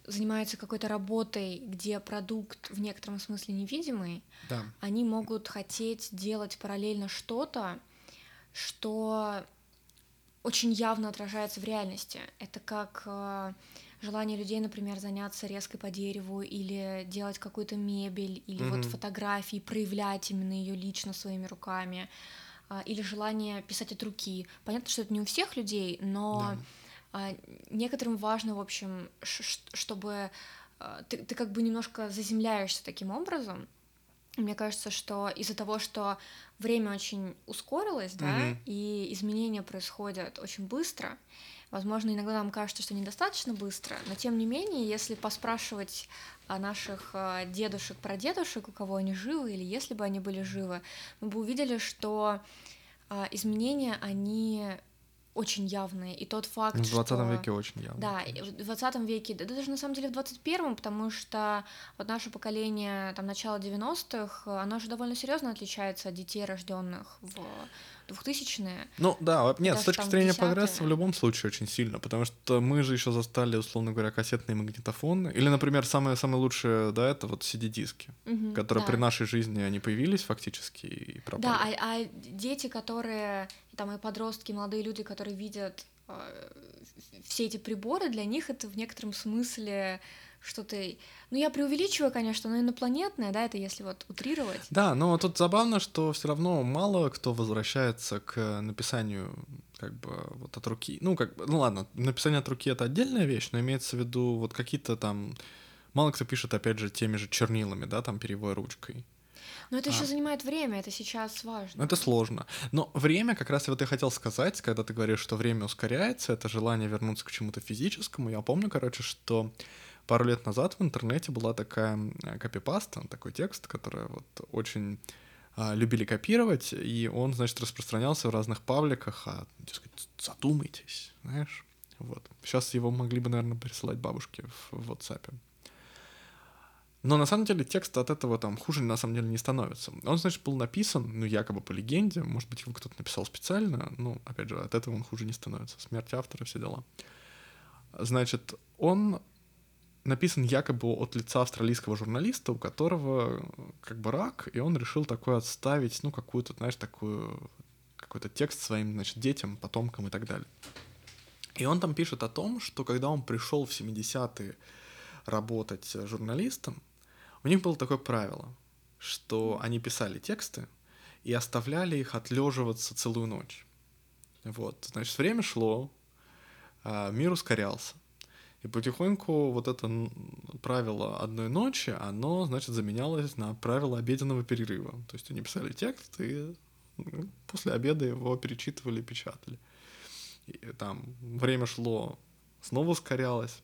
занимаются какой-то работой, где продукт в некотором смысле невидимый, да. они могут хотеть делать параллельно что-то, что очень явно отражается в реальности. Это как э, желание людей, например, заняться резкой по дереву или делать какую-то мебель или mm-hmm. вот фотографии, проявлять именно ее лично своими руками. А, или желание писать от руки. Понятно, что это не у всех людей, но да. А, некоторым важно, в общем, чтобы а, ты, ты как бы немножко заземляешься таким образом. Мне кажется, что из-за того, что время очень ускорилось, mm-hmm. да, и изменения происходят очень быстро, Возможно, иногда нам кажется, что недостаточно быстро, но тем не менее, если поспрашивать о наших э, дедушек, прадедушек, у кого они живы, или если бы они были живы, мы бы увидели, что э, изменения, они очень явные. И тот факт, В 20 что... веке очень явно. Да, конечно. в 20 веке, да даже на самом деле в 21-м, потому что вот наше поколение, там, начало 90-х, оно же довольно серьезно отличается от детей, рожденных в 2000-е. Ну да, нет, с точки зрения прогресса в любом случае очень сильно, потому что мы же еще застали, условно говоря, кассетные магнитофоны. Или, например, самые, самые лучшие, да, это вот CD-диски, угу, которые да. при нашей жизни, они появились фактически и пропали. Да, а, а дети, которые, там и подростки, и молодые люди, которые видят э, все эти приборы, для них это в некотором смысле что-то... Ну, я преувеличиваю, конечно, но инопланетное, да, это если вот утрировать. Да, но тут забавно, что все равно мало кто возвращается к написанию как бы вот от руки. Ну, как бы, ну ладно, написание от руки — это отдельная вещь, но имеется в виду вот какие-то там... Мало кто пишет, опять же, теми же чернилами, да, там, перьевой ручкой. Но это а. еще занимает время, это сейчас важно. Это сложно. Но время, как раз вот я хотел сказать, когда ты говоришь, что время ускоряется, это желание вернуться к чему-то физическому. Я помню, короче, что пару лет назад в интернете была такая копипаста, такой текст, который вот очень а, любили копировать, и он, значит, распространялся в разных пабликах, а, дескать, задумайтесь, знаешь, вот. Сейчас его могли бы, наверное, присылать бабушке в WhatsApp. Но на самом деле текст от этого там хуже на самом деле не становится. Он, значит, был написан, ну, якобы по легенде, может быть, его кто-то написал специально, ну, опять же, от этого он хуже не становится. Смерть автора, все дела. Значит, он написан якобы от лица австралийского журналиста, у которого как бы рак, и он решил такое отставить, ну, какую-то, знаешь, такую, какой-то текст своим, значит, детям, потомкам и так далее. И он там пишет о том, что когда он пришел в 70-е работать журналистом, у них было такое правило, что они писали тексты и оставляли их отлеживаться целую ночь. Вот, значит, время шло, а, мир ускорялся. И потихоньку вот это правило одной ночи, оно, значит, заменялось на правило обеденного перерыва. То есть они писали текст и ну, после обеда его перечитывали печатали. И там время шло, снова ускорялось.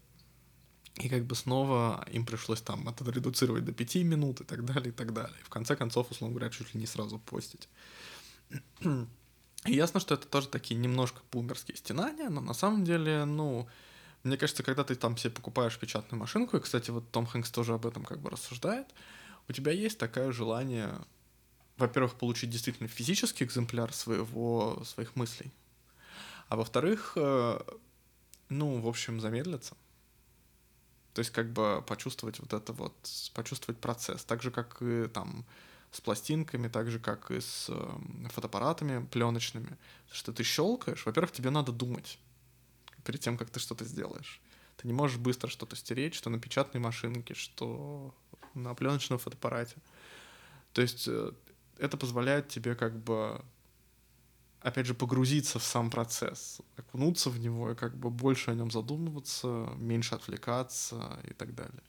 И как бы снова им пришлось там это редуцировать до пяти минут и так далее, и так далее. И в конце концов, условно говоря, чуть ли не сразу постить. И ясно, что это тоже такие немножко бумерские стенания, но на самом деле, ну, мне кажется, когда ты там себе покупаешь печатную машинку, и, кстати, вот Том Хэнкс тоже об этом как бы рассуждает, у тебя есть такое желание, во-первых, получить действительно физический экземпляр своего, своих мыслей, а во-вторых, э, ну, в общем, замедлиться. То есть как бы почувствовать вот это вот, почувствовать процесс. Так же, как и там с пластинками, так же, как и с э, фотоаппаратами пленочными. Что ты щелкаешь, во-первых, тебе надо думать перед тем, как ты что-то сделаешь. Ты не можешь быстро что-то стереть, что на печатной машинке, что на пленочном фотоаппарате. То есть э, это позволяет тебе как бы опять же, погрузиться в сам процесс, окунуться в него и как бы больше о нем задумываться, меньше отвлекаться и так далее.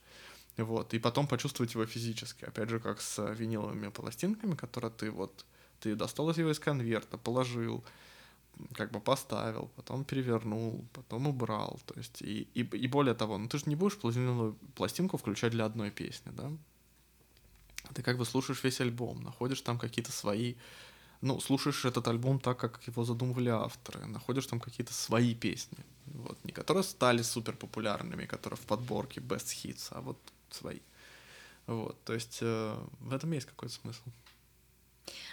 Вот, и потом почувствовать его физически, опять же, как с виниловыми пластинками, которые ты вот, ты достал его из конверта, положил, как бы поставил, потом перевернул, потом убрал, то есть, и, и, и более того, ну ты же не будешь виниловую пластинку включать для одной песни, да? Ты как бы слушаешь весь альбом, находишь там какие-то свои ну, слушаешь этот альбом так, как его задумывали авторы, находишь там какие-то свои песни, вот, не которые стали супер популярными, которые в подборке best hits, а вот свои. Вот, то есть э, в этом есть какой-то смысл.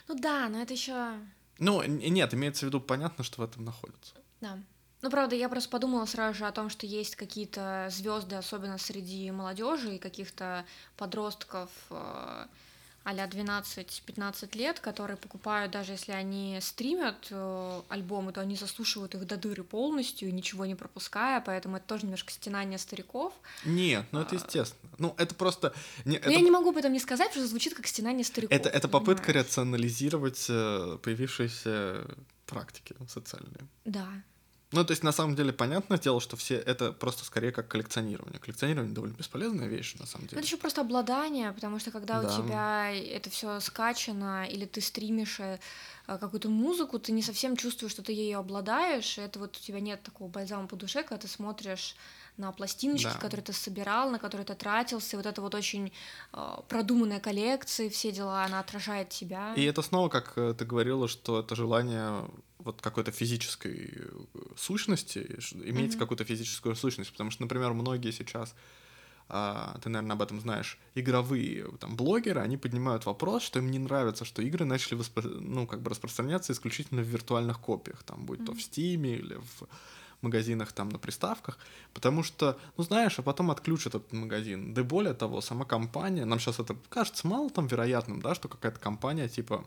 Ну да, но это еще. Ну, нет, имеется в виду, понятно, что в этом находится. Да. Ну, правда, я просто подумала сразу же о том, что есть какие-то звезды, особенно среди молодежи и каких-то подростков, э, а-ля 12-15 лет, которые покупают, даже если они стримят э, альбомы, то они заслушивают их до дыры полностью, ничего не пропуская, поэтому это тоже немножко стенание стариков. Нет, ну это а. естественно. Ну, это просто... Не, это... я не могу об этом не сказать, потому что звучит как стенание стариков. Это, это попытка рационализировать э, появившиеся практики социальные. Да. Ну, то есть, на самом деле, понятное дело, что все это просто скорее как коллекционирование. Коллекционирование довольно бесполезная вещь, на самом деле. Это еще просто обладание, потому что когда да. у тебя это все скачано, или ты стримишь э, какую-то музыку, ты не совсем чувствуешь, что ты ею обладаешь. И это вот у тебя нет такого бальзама по душе, когда ты смотришь на пластиночки, да. которые ты собирал, на которые ты тратился. Вот это вот очень э, продуманная коллекция, все дела, она отражает тебя. И это снова, как э, ты говорила, что это желание вот какой-то физической э, сущности, иметь mm-hmm. какую-то физическую сущность. Потому что, например, многие сейчас а, ты, наверное, об этом знаешь, игровые там, блогеры, они поднимают вопрос, что им не нравится, что игры начали воспро... ну, как бы распространяться исключительно в виртуальных копиях, там, будь mm-hmm. то в Steam или в магазинах там на приставках, потому что, ну знаешь, а потом отключат этот магазин. Да более того, сама компания, нам сейчас это кажется мало там вероятным, да, что какая-то компания типа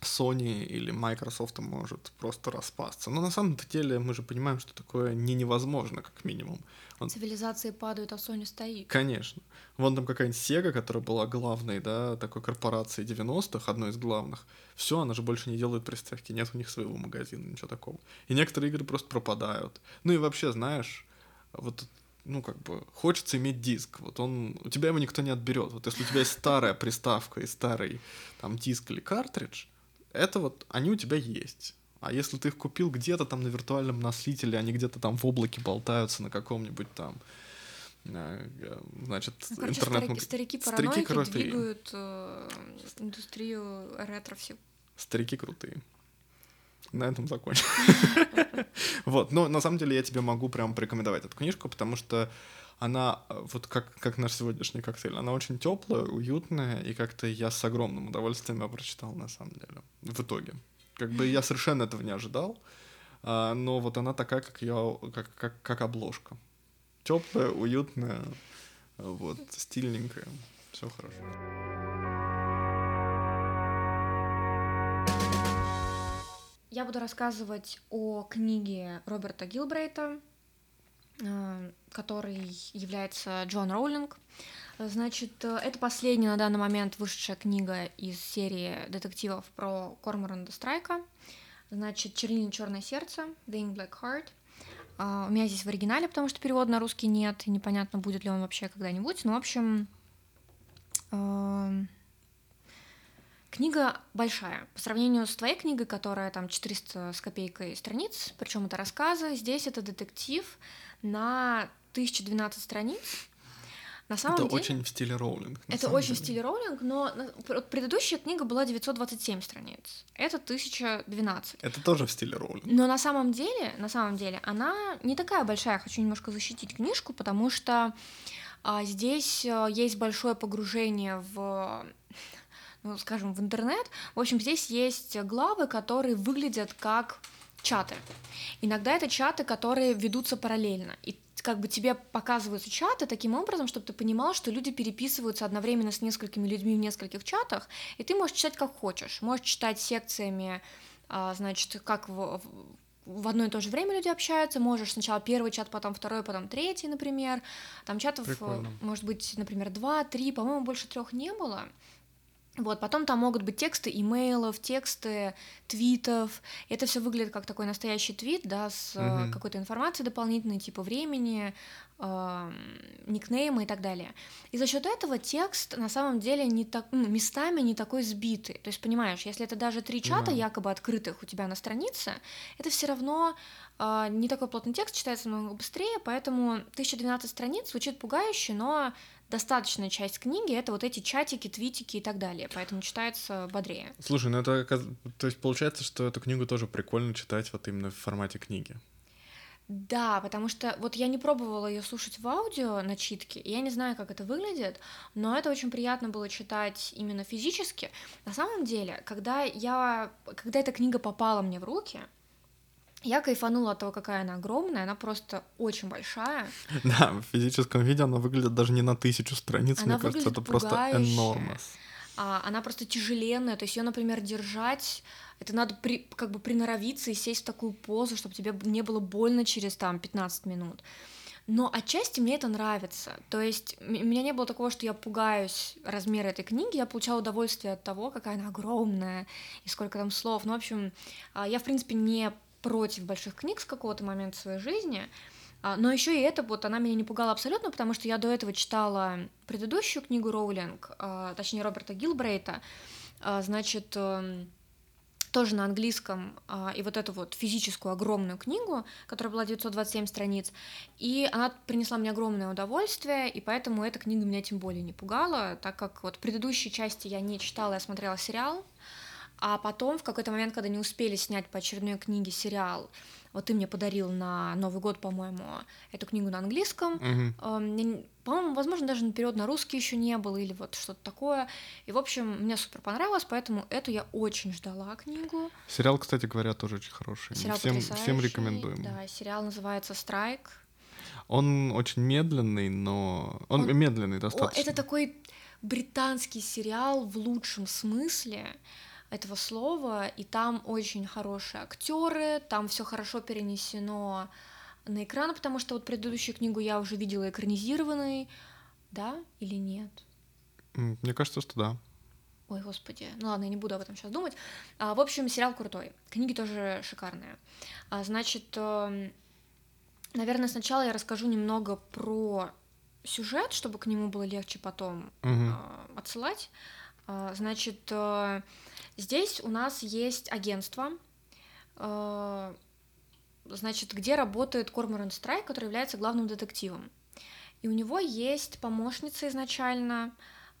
Sony или Microsoft может просто распасться. Но на самом деле мы же понимаем, что такое не невозможно, как минимум. Цивилизации падают, а Sony стоит. Конечно. Вон там какая-нибудь Sega, которая была главной, да, такой корпорацией 90-х, одной из главных. Все, она же больше не делает приставки, нет у них своего магазина, ничего такого. И некоторые игры просто пропадают. Ну и вообще, знаешь, вот ну, как бы, хочется иметь диск. Вот он, у тебя его никто не отберет. Вот если у тебя есть старая приставка и старый там диск или картридж, это вот, они у тебя есть. А если ты их купил где-то там на виртуальном носителе, они где-то там в облаке болтаются на каком-нибудь там Э, значит, ну, короче, интернет... Старики, старики параноики старики двигают э, индустрию ретро всего. Старики крутые. На этом закончим. Вот, но на самом деле я тебе могу прям порекомендовать эту книжку, потому что она, э, вот как, как наш сегодняшний коктейль, она очень теплая, уютная, и как-то я с огромным удовольствием ее прочитал на самом деле, в итоге. Как бы я совершенно этого не ожидал, а, но вот она такая, как я, как, как, как обложка. Теплая, уютная, вот, стильненькая, все хорошо. Я буду рассказывать о книге Роберта Гилбрейта Э, который является Джон Роулинг. Значит, э, это последняя на данный момент вышедшая книга из серии детективов про Корморанда Страйка. Значит, «Чернильное черное сердце», «The Ink Black Heart». Uh, у меня здесь в оригинале, потому что перевода на русский нет, и непонятно, будет ли он вообще когда-нибудь. Ну, в общем, uh, Книга большая. По сравнению с твоей книгой, которая там 400 с копейкой страниц, причем это рассказы, здесь это детектив на 1012 страниц. На самом это деле, очень в стиле Роулинг. Это очень деле. в стиле Роулинг, но предыдущая книга была 927 страниц. Это 1012. Это тоже в стиле Роулинг. Но на самом деле, на самом деле, она не такая большая. Я хочу немножко защитить книжку, потому что а, здесь а, есть большое погружение в ну, скажем, в интернет. В общем, здесь есть главы, которые выглядят как чаты. Иногда это чаты, которые ведутся параллельно. И как бы тебе показываются чаты таким образом, чтобы ты понимал, что люди переписываются одновременно с несколькими людьми в нескольких чатах, и ты можешь читать как хочешь. Можешь читать секциями, а, значит, как в, в одно и то же время люди общаются, можешь сначала первый чат, потом второй, потом третий, например. Там чатов Прикольно. может быть, например, два, три, по-моему, больше трех не было. Вот, потом там могут быть тексты имейлов, тексты твитов. Это все выглядит как такой настоящий твит, да, с uh какой-то информацией дополнительной, типа времени, э, никнейма и так далее. И за счет этого текст на самом деле не так, ну, местами не такой сбитый. То есть, понимаешь, если это даже три чата uh якобы открытых у тебя на странице, это все равно э, не такой плотный текст, читается намного быстрее, поэтому 1012 страниц звучит пугающе, но достаточная часть книги это вот эти чатики, твитики и так далее, поэтому читается бодрее. Слушай, ну это то есть получается, что эту книгу тоже прикольно читать вот именно в формате книги. Да, потому что вот я не пробовала ее слушать в аудио начитки, и я не знаю, как это выглядит, но это очень приятно было читать именно физически. На самом деле, когда я, когда эта книга попала мне в руки, я кайфанула от того, какая она огромная, она просто очень большая. Да, в физическом виде она выглядит даже не на тысячу страниц, она мне кажется, это пугающе. просто энормос. А, она просто тяжеленная, то есть ее, например, держать, это надо при, как бы приноровиться и сесть в такую позу, чтобы тебе не было больно через там 15 минут. Но отчасти мне это нравится. То есть у меня не было такого, что я пугаюсь размера этой книги, я получала удовольствие от того, какая она огромная и сколько там слов. Ну, в общем, а, я, в принципе, не против больших книг с какого-то момента своей жизни, а, но еще и это вот она меня не пугала абсолютно, потому что я до этого читала предыдущую книгу Роулинг, а, точнее Роберта Гилбрейта, а, значит, эм, тоже на английском, и вот эту вот физическую огромную книгу, которая была 927 страниц, и она принесла мне огромное удовольствие, и поэтому эта книга меня тем более не пугала, так как вот предыдущие части я не читала, я смотрела сериал, а потом, в какой-то момент, когда не успели снять по очередной книге сериал, вот ты мне подарил на Новый год, по-моему, эту книгу на английском. Uh-huh. По-моему, возможно, даже наперед на русский еще не было, или вот что-то такое. И, в общем, мне супер понравилось, поэтому эту я очень ждала книгу. Сериал, кстати говоря, тоже очень хороший. Сериал всем, всем рекомендуем. Да, сериал называется Страйк. Он очень медленный, но. Он, Он... медленный достаточно. Это такой британский сериал в лучшем смысле этого слова, и там очень хорошие актеры, там все хорошо перенесено на экран, потому что вот предыдущую книгу я уже видела экранизированной, да или нет? Мне кажется, что да. Ой, господи, ну ладно, я не буду об этом сейчас думать. А, в общем, сериал крутой, книги тоже шикарные. А, значит, э, наверное, сначала я расскажу немного про сюжет, чтобы к нему было легче потом угу. э, отсылать. А, значит, э, Здесь у нас есть агентство, э, значит, где работает Корморан Страйк, который является главным детективом. И у него есть помощница изначально,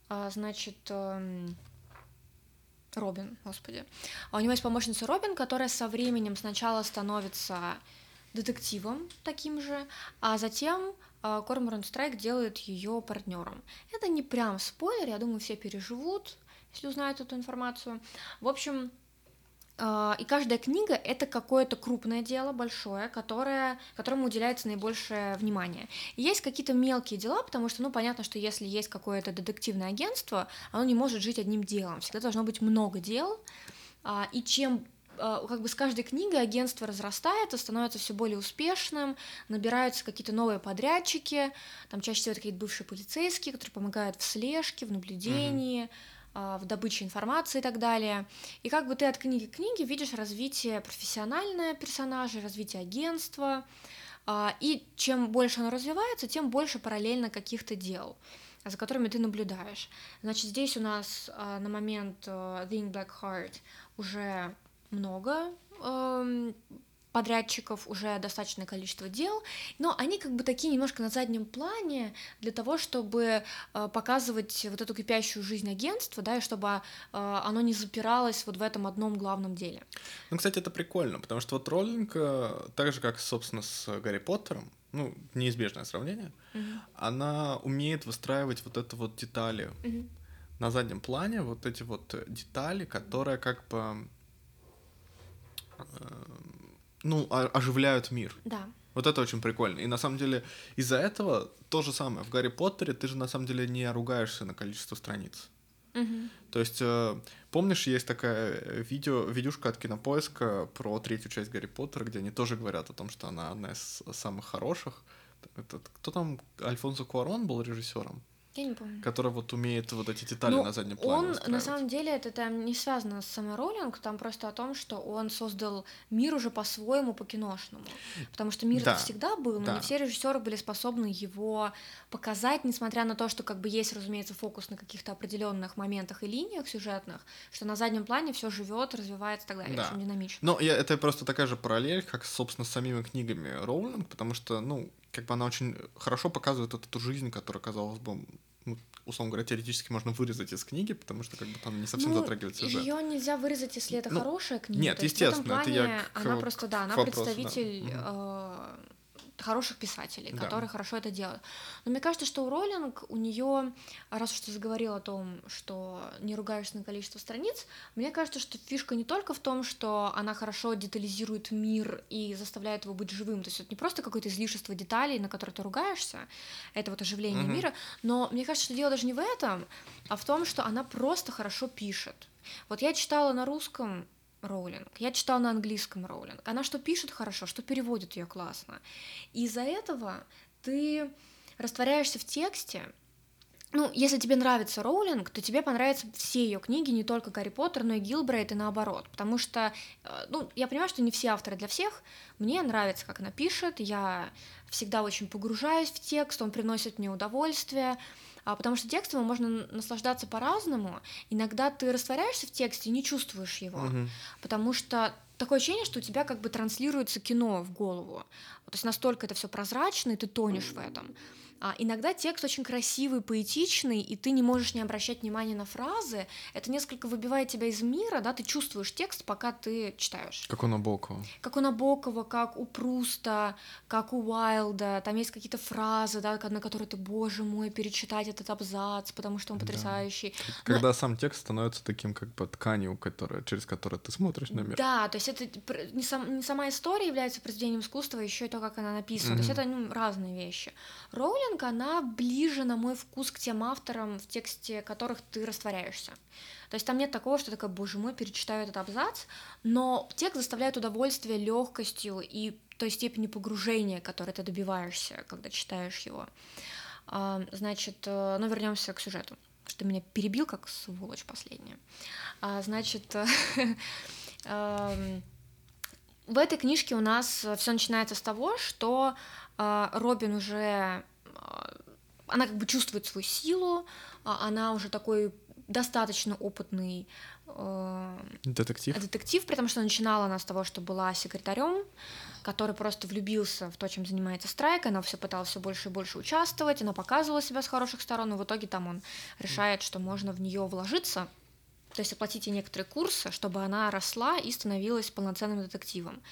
а, значит, эм, Робин, господи. А у него есть помощница Робин, которая со временем сначала становится детективом таким же, а затем э, Корморан Страйк делает ее партнером. Это не прям спойлер, я думаю, все переживут, если узнают эту информацию. В общем, а, и каждая книга — это какое-то крупное дело, большое, которое, которому уделяется наибольшее внимание. И есть какие-то мелкие дела, потому что, ну, понятно, что если есть какое-то детективное агентство, оно не может жить одним делом. Всегда должно быть много дел, а, и чем а, как бы с каждой книгой агентство разрастается, становится все более успешным, набираются какие-то новые подрядчики, там чаще всего это какие-то бывшие полицейские, которые помогают в слежке, в наблюдении, mm-hmm в добыче информации и так далее. И как бы ты от книги к книге видишь развитие профессиональное персонажа, развитие агентства, а, и чем больше оно развивается, тем больше параллельно каких-то дел за которыми ты наблюдаешь. Значит, здесь у нас а, на момент The Ink Black Heart уже много эм, подрядчиков уже достаточное количество дел, но они как бы такие немножко на заднем плане для того, чтобы э, показывать вот эту кипящую жизнь агентства, да, и чтобы э, оно не запиралось вот в этом одном главном деле. Ну, кстати, это прикольно, потому что вот Роллинг, э, так же как, собственно, с Гарри Поттером, ну, неизбежное сравнение, uh-huh. она умеет выстраивать вот это вот детали uh-huh. на заднем плане, вот эти вот детали, которые как бы ну, оживляют мир. Да. Вот это очень прикольно. И на самом деле из-за этого то же самое. В Гарри Поттере ты же на самом деле не ругаешься на количество страниц. Угу. То есть, э, помнишь, есть такая видео, видюшка от Кинопоиска про третью часть Гарри Поттера, где они тоже говорят о том, что она одна из самых хороших. Это, кто там, Альфонсо Куарон был режиссером? Я не помню. Который вот умеет вот эти детали ну, на заднем плане Он, на самом деле, это там не связано с самой Роллинг, там просто о том, что он создал мир уже по-своему, по-киношному. Потому что мир да. всегда был, но да. не все режиссеры были способны его показать, несмотря на то, что как бы есть, разумеется, фокус на каких-то определенных моментах и линиях сюжетных, что на заднем плане все живет, развивается и так далее, да. очень динамично. Но я, это просто такая же параллель, как, собственно, с самими книгами Роулинг, потому что, ну, как бы она очень хорошо показывает вот эту жизнь, которая, казалось бы, ну, условно говоря, теоретически можно вырезать из книги, потому что как бы там не совсем ну, затрагивает сюжет. Ее нельзя вырезать, если это ну, хорошая книга. Нет, естественно, это я к, Она просто, да, она вопросу, представитель да. э, хороших писателей, да. которые хорошо это делают. Но мне кажется, что у Роллинг, у нее, раз уж ты заговорил о том, что не ругаешься на количество страниц, мне кажется, что фишка не только в том, что она хорошо детализирует мир и заставляет его быть живым, то есть это не просто какое-то излишество деталей, на которые ты ругаешься, это вот оживление угу. мира, но мне кажется, что дело даже не в этом, а в том, что она просто хорошо пишет. Вот я читала на русском Роулинг. Я читала на английском Роулинг. Она что пишет хорошо, что переводит ее классно. Из-за этого ты растворяешься в тексте. Ну, если тебе нравится Роулинг, то тебе понравятся все ее книги, не только Гарри Поттер, но и Гилбрейт и наоборот. Потому что, э, ну, я понимаю, что не все авторы для всех. Мне нравится, как она пишет. Я всегда очень погружаюсь в текст, он приносит мне удовольствие. А, потому что текстом можно наслаждаться по-разному. Иногда ты растворяешься в тексте и не чувствуешь его, угу. потому что такое ощущение, что у тебя как бы транслируется кино в голову. То есть настолько это все прозрачно, и ты тонешь в этом. А иногда текст очень красивый, поэтичный, и ты не можешь не обращать внимания на фразы. Это несколько выбивает тебя из мира, да, ты чувствуешь текст, пока ты читаешь. Как у Набокова. Как у Набокова, как у Пруста, как у Уайлда. Там есть какие-то фразы, да, на которые ты, боже мой, перечитать этот абзац, потому что он потрясающий. Да. Когда Но... сам текст становится таким как бы тканью, которая, через которую ты смотришь на мир. Да, то есть это не, сам, не сама история является произведением искусства, а еще и то, как она написана. Mm-hmm. То есть это ну, разные вещи. Роулинг Роллинг, она ближе, на мой вкус, к тем авторам, в тексте которых ты растворяешься. То есть там нет такого, что такое, боже мой, перечитаю этот абзац, но текст заставляет удовольствие легкостью и той степени погружения, которой ты добиваешься, когда читаешь его. А, значит, ну вернемся к сюжету, что ты меня перебил как сволочь последняя. А, значит, эм, в этой книжке у нас все начинается с того, что э, Робин уже она как бы чувствует свою силу, а она уже такой достаточно опытный э, детектив. детектив, при том, что начинала она с того, что была секретарем который просто влюбился в то, чем занимается Страйк, она все пыталась все больше и больше участвовать, она показывала себя с хороших сторон, но в итоге там он решает, что можно в нее вложиться, то есть оплатить ей некоторые курсы, чтобы она росла и становилась полноценным детективом.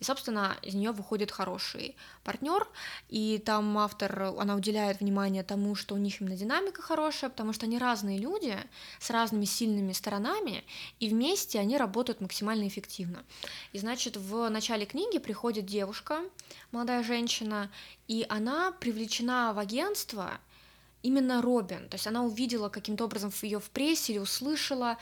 И, собственно, из нее выходит хороший партнер, и там автор, она уделяет внимание тому, что у них именно динамика хорошая, потому что они разные люди с разными сильными сторонами, и вместе они работают максимально эффективно. И, значит, в начале книги приходит девушка, молодая женщина, и она привлечена в агентство именно Робин. То есть она увидела каким-то образом ее в прессе или услышала,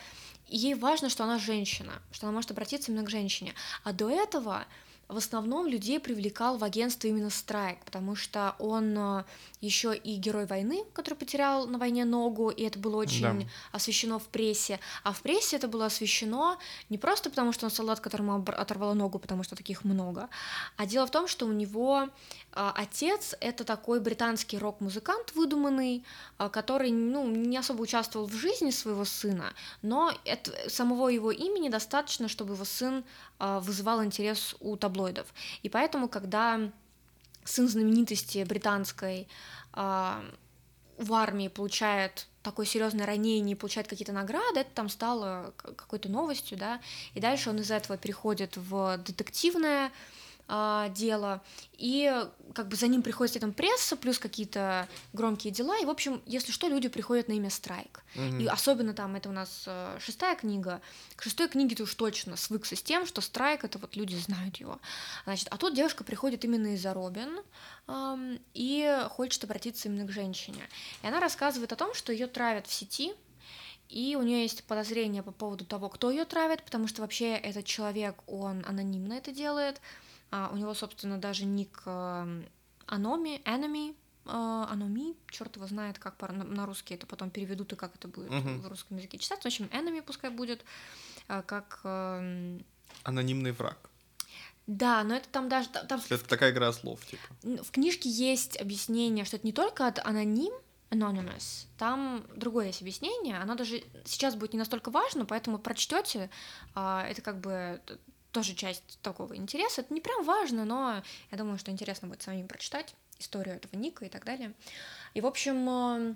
и ей важно, что она женщина, что она может обратиться именно к женщине. А до этого в основном людей привлекал в агентство именно Страйк, потому что он э, еще и герой войны, который потерял на войне ногу, и это было очень да. освещено в прессе. А в прессе это было освещено не просто потому, что он солдат, которому оторвало ногу, потому что таких много, а дело в том, что у него э, отец это такой британский рок-музыкант выдуманный, э, который ну, не особо участвовал в жизни своего сына, но это, самого его имени достаточно, чтобы его сын вызывал интерес у таблоидов таблоидов. И поэтому, когда сын знаменитости британской э, в армии получает такое серьезное ранение получает какие-то награды, это там стало какой-то новостью, да, и дальше он из этого переходит в детективное а, дело, и как бы за ним приходит там пресса, плюс какие-то громкие дела, и, в общем, если что, люди приходят на имя Страйк. Угу. И особенно там, это у нас э, шестая книга, к шестой книге ты уж точно свыкся с тем, что Страйк, это вот люди знают его. Значит, а тут девушка приходит именно из-за Робин, эм, и хочет обратиться именно к женщине. И она рассказывает о том, что ее травят в сети, и у нее есть подозрения по поводу того, кто ее травит, потому что вообще этот человек, он анонимно это делает, у него, собственно, даже ник э, Аноми, Enemy, э, Аноми, черт его знает, как на, русский это потом переведут и как это будет uh-huh. в русском языке читать. В общем, Enemy пускай будет, э, как... Э, Анонимный враг. Да, но это там даже... Там, это такая игра слов, типа. В книжке есть объяснение, что это не только от аноним, Anonymous. Там другое есть объяснение. Оно даже сейчас будет не настолько важно, поэтому прочтете. А, это как бы тоже часть такого интереса. Это не прям важно, но я думаю, что интересно будет самим прочитать историю этого Ника и так далее. И, в общем, э,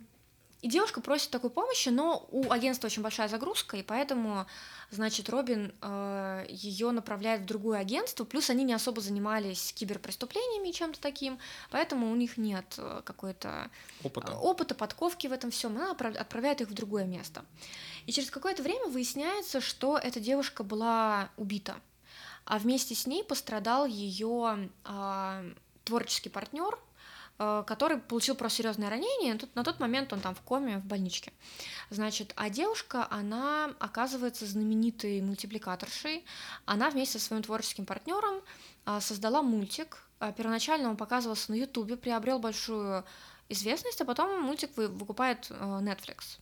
и девушка просит такой помощи, но у агентства очень большая загрузка, и поэтому, значит, Робин э, ее направляет в другое агентство, плюс они не особо занимались киберпреступлениями и чем-то таким, поэтому у них нет э, какой-то опыта. опыта, подковки в этом всем, она отправляет их в другое место. И через какое-то время выясняется, что эта девушка была убита а вместе с ней пострадал ее э, творческий партнер, э, который получил просто серьезное ранение. Тут, на тот момент он там в коме, в больничке. Значит, а девушка, она оказывается знаменитой мультипликаторшей. Она вместе со своим творческим партнером э, создала мультик. Первоначально он показывался на Ютубе, приобрел большую известность, а потом мультик выкупает Netflix.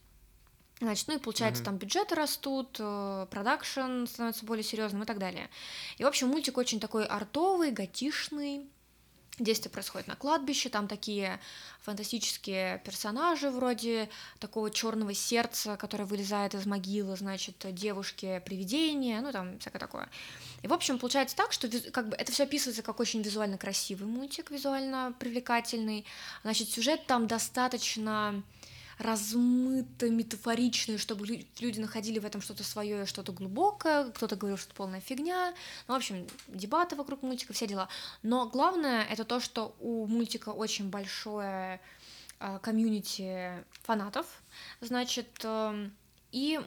Значит, ну и получается, mm-hmm. там бюджеты растут, э, продакшн становится более серьезным и так далее. И, в общем, мультик очень такой артовый, готишный. Действие происходит на кладбище, там такие фантастические персонажи вроде такого черного сердца, которое вылезает из могилы, значит, девушки привидения, ну там всякое такое. И в общем получается так, что как бы это все описывается как очень визуально красивый мультик, визуально привлекательный. Значит, сюжет там достаточно размыто, метафоричное, чтобы люди находили в этом что-то свое, что-то глубокое, кто-то говорил, что это полная фигня. Ну, в общем, дебаты вокруг мультика, все дела. Но главное это то, что у мультика очень большое э, комьюнити фанатов, значит, э, и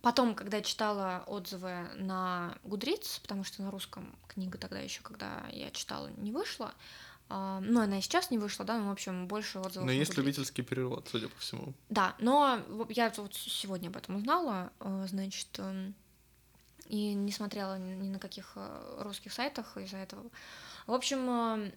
Потом, когда читала отзывы на Гудриц, потому что на русском книга тогда еще, когда я читала, не вышла, а, ну, она и сейчас не вышла, да, но, в общем, больше отзывов. Но есть любительский перевод, судя по всему. Да, но я вот сегодня об этом узнала, э, значит, эм, и не смотрела ни на каких э, русских сайтах из-за этого. В общем, эм,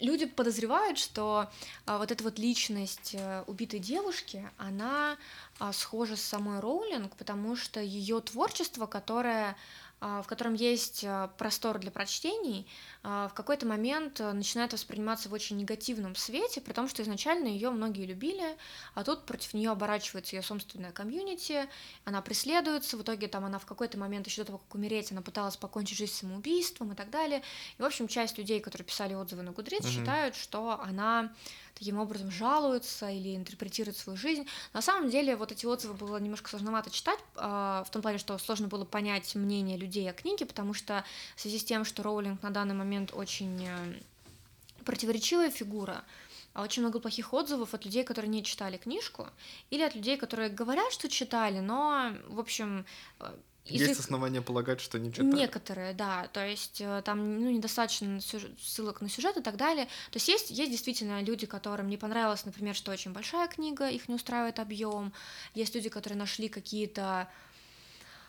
люди подозревают, что а, вот эта вот личность э, убитой девушки, она а, схожа с самой Роулинг, потому что ее творчество, которое а, в котором есть а, простор для прочтений, а, в какой-то момент начинает восприниматься в очень негативном свете, при том, что изначально ее многие любили, а тут против нее оборачивается ее собственная комьюнити, она преследуется, в итоге там она в какой-то момент еще до того, как умереть, она пыталась покончить жизнь самоубийством и так далее. И, в общем, часть людей, которые писали отзывы на Гудриц, mm-hmm. считают, что она таким образом жалуются или интерпретируют свою жизнь. На самом деле, вот эти отзывы было немножко сложновато читать, в том плане, что сложно было понять мнение людей, людей о книге, потому что в связи с тем, что Роулинг на данный момент очень э, противоречивая фигура, а очень много плохих отзывов от людей, которые не читали книжку, или от людей, которые говорят, что читали, но, в общем, э, есть их... основания полагать, что не читали. Некоторые, да. То есть э, там ну, недостаточно ссылок на сюжет и так далее. То есть есть, есть действительно люди, которым не понравилось, например, что очень большая книга, их не устраивает объем. Есть люди, которые нашли какие-то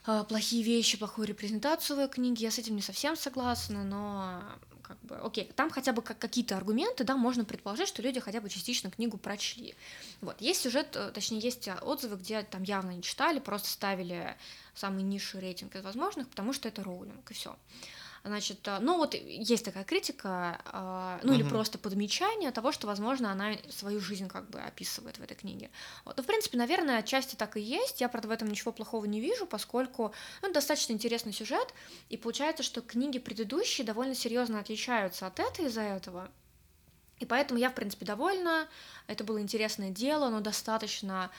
а, плохие вещи, плохую репрезентацию в книге, я с этим не совсем согласна, но как бы, окей, там хотя бы какие-то аргументы, да, можно предположить, что люди хотя бы частично книгу прочли. Вот, есть сюжет, э, точнее, есть отзывы, где там явно не читали, просто ставили самый низший рейтинг из возможных, потому что это роулинг, и все. Значит, э, ну вот есть такая критика, э, ну mm-hmm. или просто подмечание того, что, возможно, она свою жизнь как бы описывает в этой книге. Вот, ну, в принципе, наверное, отчасти так и есть. Я, правда, в этом ничего плохого не вижу, поскольку ну, достаточно интересный сюжет, и получается, что книги предыдущие довольно серьезно отличаются от этой из-за этого. И поэтому я, в принципе, довольна. Это было интересное дело, но достаточно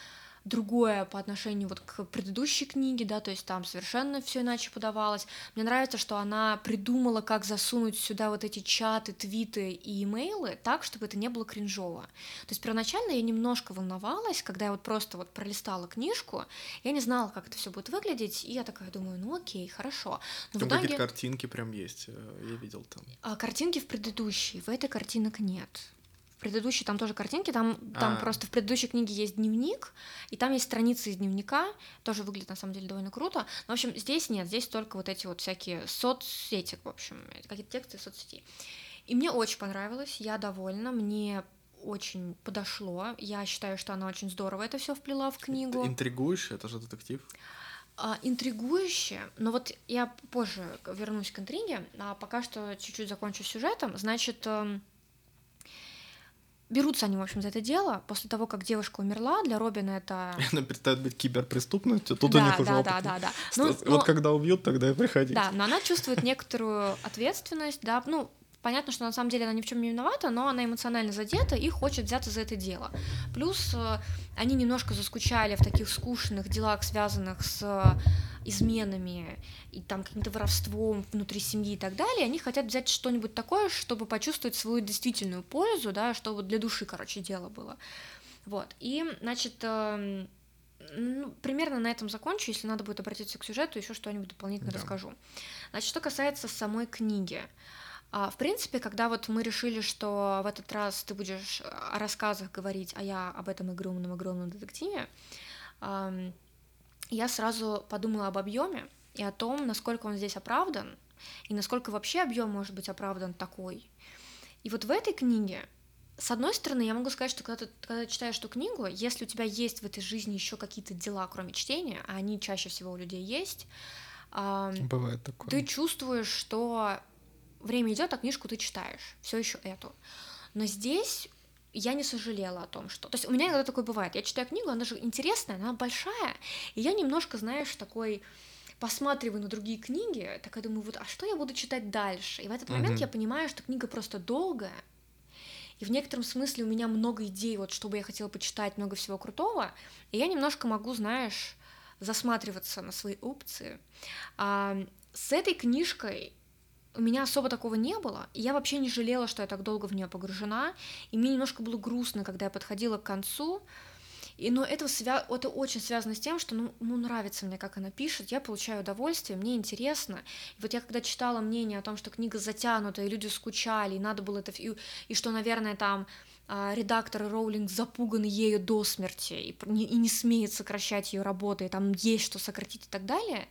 другое по отношению вот к предыдущей книге, да, то есть там совершенно все иначе подавалось. Мне нравится, что она придумала, как засунуть сюда вот эти чаты, твиты и имейлы так, чтобы это не было кринжово. То есть первоначально я немножко волновалась, когда я вот просто вот пролистала книжку, я не знала, как это все будет выглядеть, и я такая думаю, ну окей, хорошо. Но там итоге... какие-то картинки прям есть, э, я видел там. А, картинки в предыдущей, в этой картинок нет предыдущей там тоже картинки, там, там а. просто в предыдущей книге есть дневник, и там есть страницы из дневника, тоже выглядит на самом деле довольно круто. Но, в общем, здесь нет, здесь только вот эти вот всякие соцсети, в общем, какие-то тексты из соцсетей. И мне очень понравилось, я довольна, мне очень подошло. Я считаю, что она очень здорово это все вплела в книгу. Интригующе, это же детектив. А, интригующе, но вот я позже вернусь к интриге, а пока что чуть-чуть закончу сюжетом. Значит, эм, берутся они, в общем, за это дело. После того, как девушка умерла, для Робина это... Она перестает быть киберпреступностью, тут да, у них да, уже да, опыт. Да, да, да. Ну, вот но... когда убьют, тогда и приходите. Да, но она чувствует некоторую ответственность, да, ну, Понятно, что на самом деле она ни в чем не виновата, но она эмоционально задета и хочет взяться за это дело. Плюс э, они немножко заскучали в таких скучных делах, связанных с изменами и там каким-то воровством внутри семьи и так далее, они хотят взять что-нибудь такое, чтобы почувствовать свою действительную пользу, да, чтобы для души, короче, дело было. Вот, и, значит, э, ну, примерно на этом закончу, если надо будет обратиться к сюжету, еще что-нибудь дополнительно да. расскажу. Значит, что касается самой книги. А, в принципе, когда вот мы решили, что в этот раз ты будешь о рассказах говорить, а я об этом огромном-огромном детективе, я сразу подумала об объеме и о том, насколько он здесь оправдан, и насколько вообще объем может быть оправдан такой. И вот в этой книге, с одной стороны, я могу сказать, что когда ты, когда ты читаешь эту книгу, если у тебя есть в этой жизни еще какие-то дела, кроме чтения, а они чаще всего у людей есть, Бывает такое. ты чувствуешь, что время идет, а книжку ты читаешь, все еще эту. Но здесь я не сожалела о том, что... То есть у меня иногда такое бывает. Я читаю книгу, она же интересная, она большая, и я немножко, знаешь, такой посматриваю на другие книги, так я думаю, вот, а что я буду читать дальше? И в этот момент mm-hmm. я понимаю, что книга просто долгая, и в некотором смысле у меня много идей, вот, чтобы я хотела почитать, много всего крутого, и я немножко могу, знаешь, засматриваться на свои опции. А, с этой книжкой у меня особо такого не было, и я вообще не жалела, что я так долго в нее погружена, и мне немножко было грустно, когда я подходила к концу, и, но это, свя... это очень связано с тем, что ну, ну, нравится мне, как она пишет, я получаю удовольствие, мне интересно. И вот я когда читала мнение о том, что книга затянута, и люди скучали, и надо было это... И, и что, наверное, там а, редактор Роулинг запуган ею до смерти и не, и не смеет сокращать ее работы, и там есть что сократить и так далее,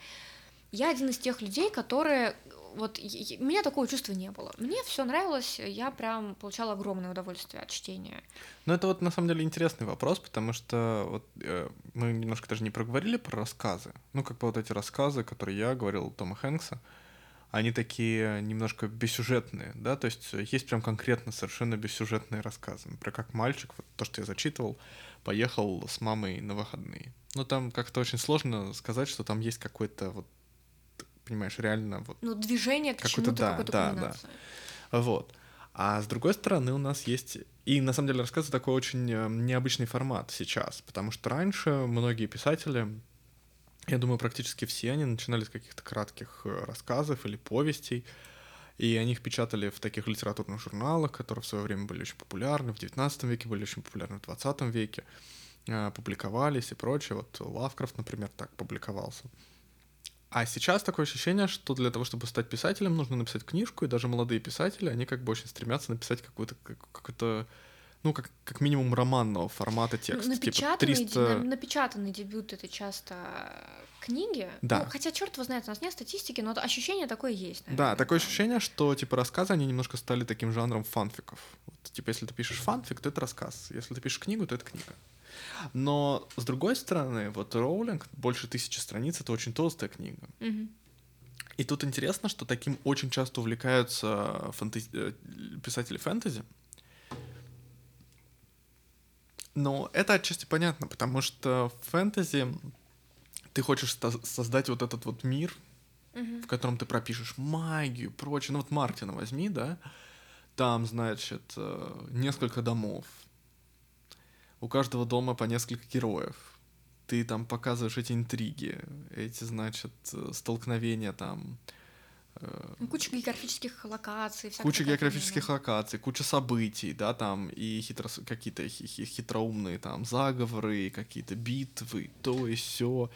я один из тех людей, которые вот у меня такого чувства не было. Мне все нравилось, я прям получала огромное удовольствие от чтения. Ну, это вот на самом деле интересный вопрос, потому что вот э, мы немножко даже не проговорили про рассказы. Ну, как бы вот эти рассказы, которые я говорил Тома Хэнкса, они такие немножко бессюжетные, да, то есть есть прям конкретно совершенно бессюжетные рассказы. Про как мальчик, вот то, что я зачитывал, поехал с мамой на выходные. Ну, там как-то очень сложно сказать, что там есть какой-то вот понимаешь, реально вот... Ну, движение к чему-то, да, какой-то да, да. Вот. А с другой стороны у нас есть... И на самом деле рассказы такой очень э, необычный формат сейчас, потому что раньше многие писатели, я думаю, практически все они начинали с каких-то кратких э, рассказов или повестей, и они их печатали в таких литературных журналах, которые в свое время были очень популярны, в XIX веке были очень популярны, в XX веке, э, публиковались и прочее. Вот Лавкрафт, например, так публиковался. А сейчас такое ощущение, что для того, чтобы стать писателем, нужно написать книжку, и даже молодые писатели, они как бы очень стремятся написать какую-то какую-то ну, как, как минимум романного формата текст. Ну, напечатанный, типа 300... напечатанный дебют — это часто книги. Да. Ну, хотя, черт его знает, у нас нет статистики, но ощущение такое есть. Наверное, да, такое ощущение, что, типа, рассказы, они немножко стали таким жанром фанфиков. Вот, типа, если ты пишешь фанфик, то это рассказ. Если ты пишешь книгу, то это книга. Но, с другой стороны, вот Роулинг, больше тысячи страниц, это очень толстая книга. И тут интересно, что таким очень часто увлекаются фэнтези... Э, писатели фэнтези. Но это отчасти понятно, потому что в фэнтези ты хочешь создать вот этот вот мир, mm-hmm. в котором ты пропишешь магию, прочее. Ну вот Мартина возьми, да, там, значит, э, несколько домов, у каждого дома по несколько героев. Ты там показываешь эти интриги, эти, значит, э, столкновения там. Э, куча географических локаций. Куча географических да. локаций, куча событий, да, там и хитро, какие-то хитроумные там заговоры, какие-то битвы, то и все.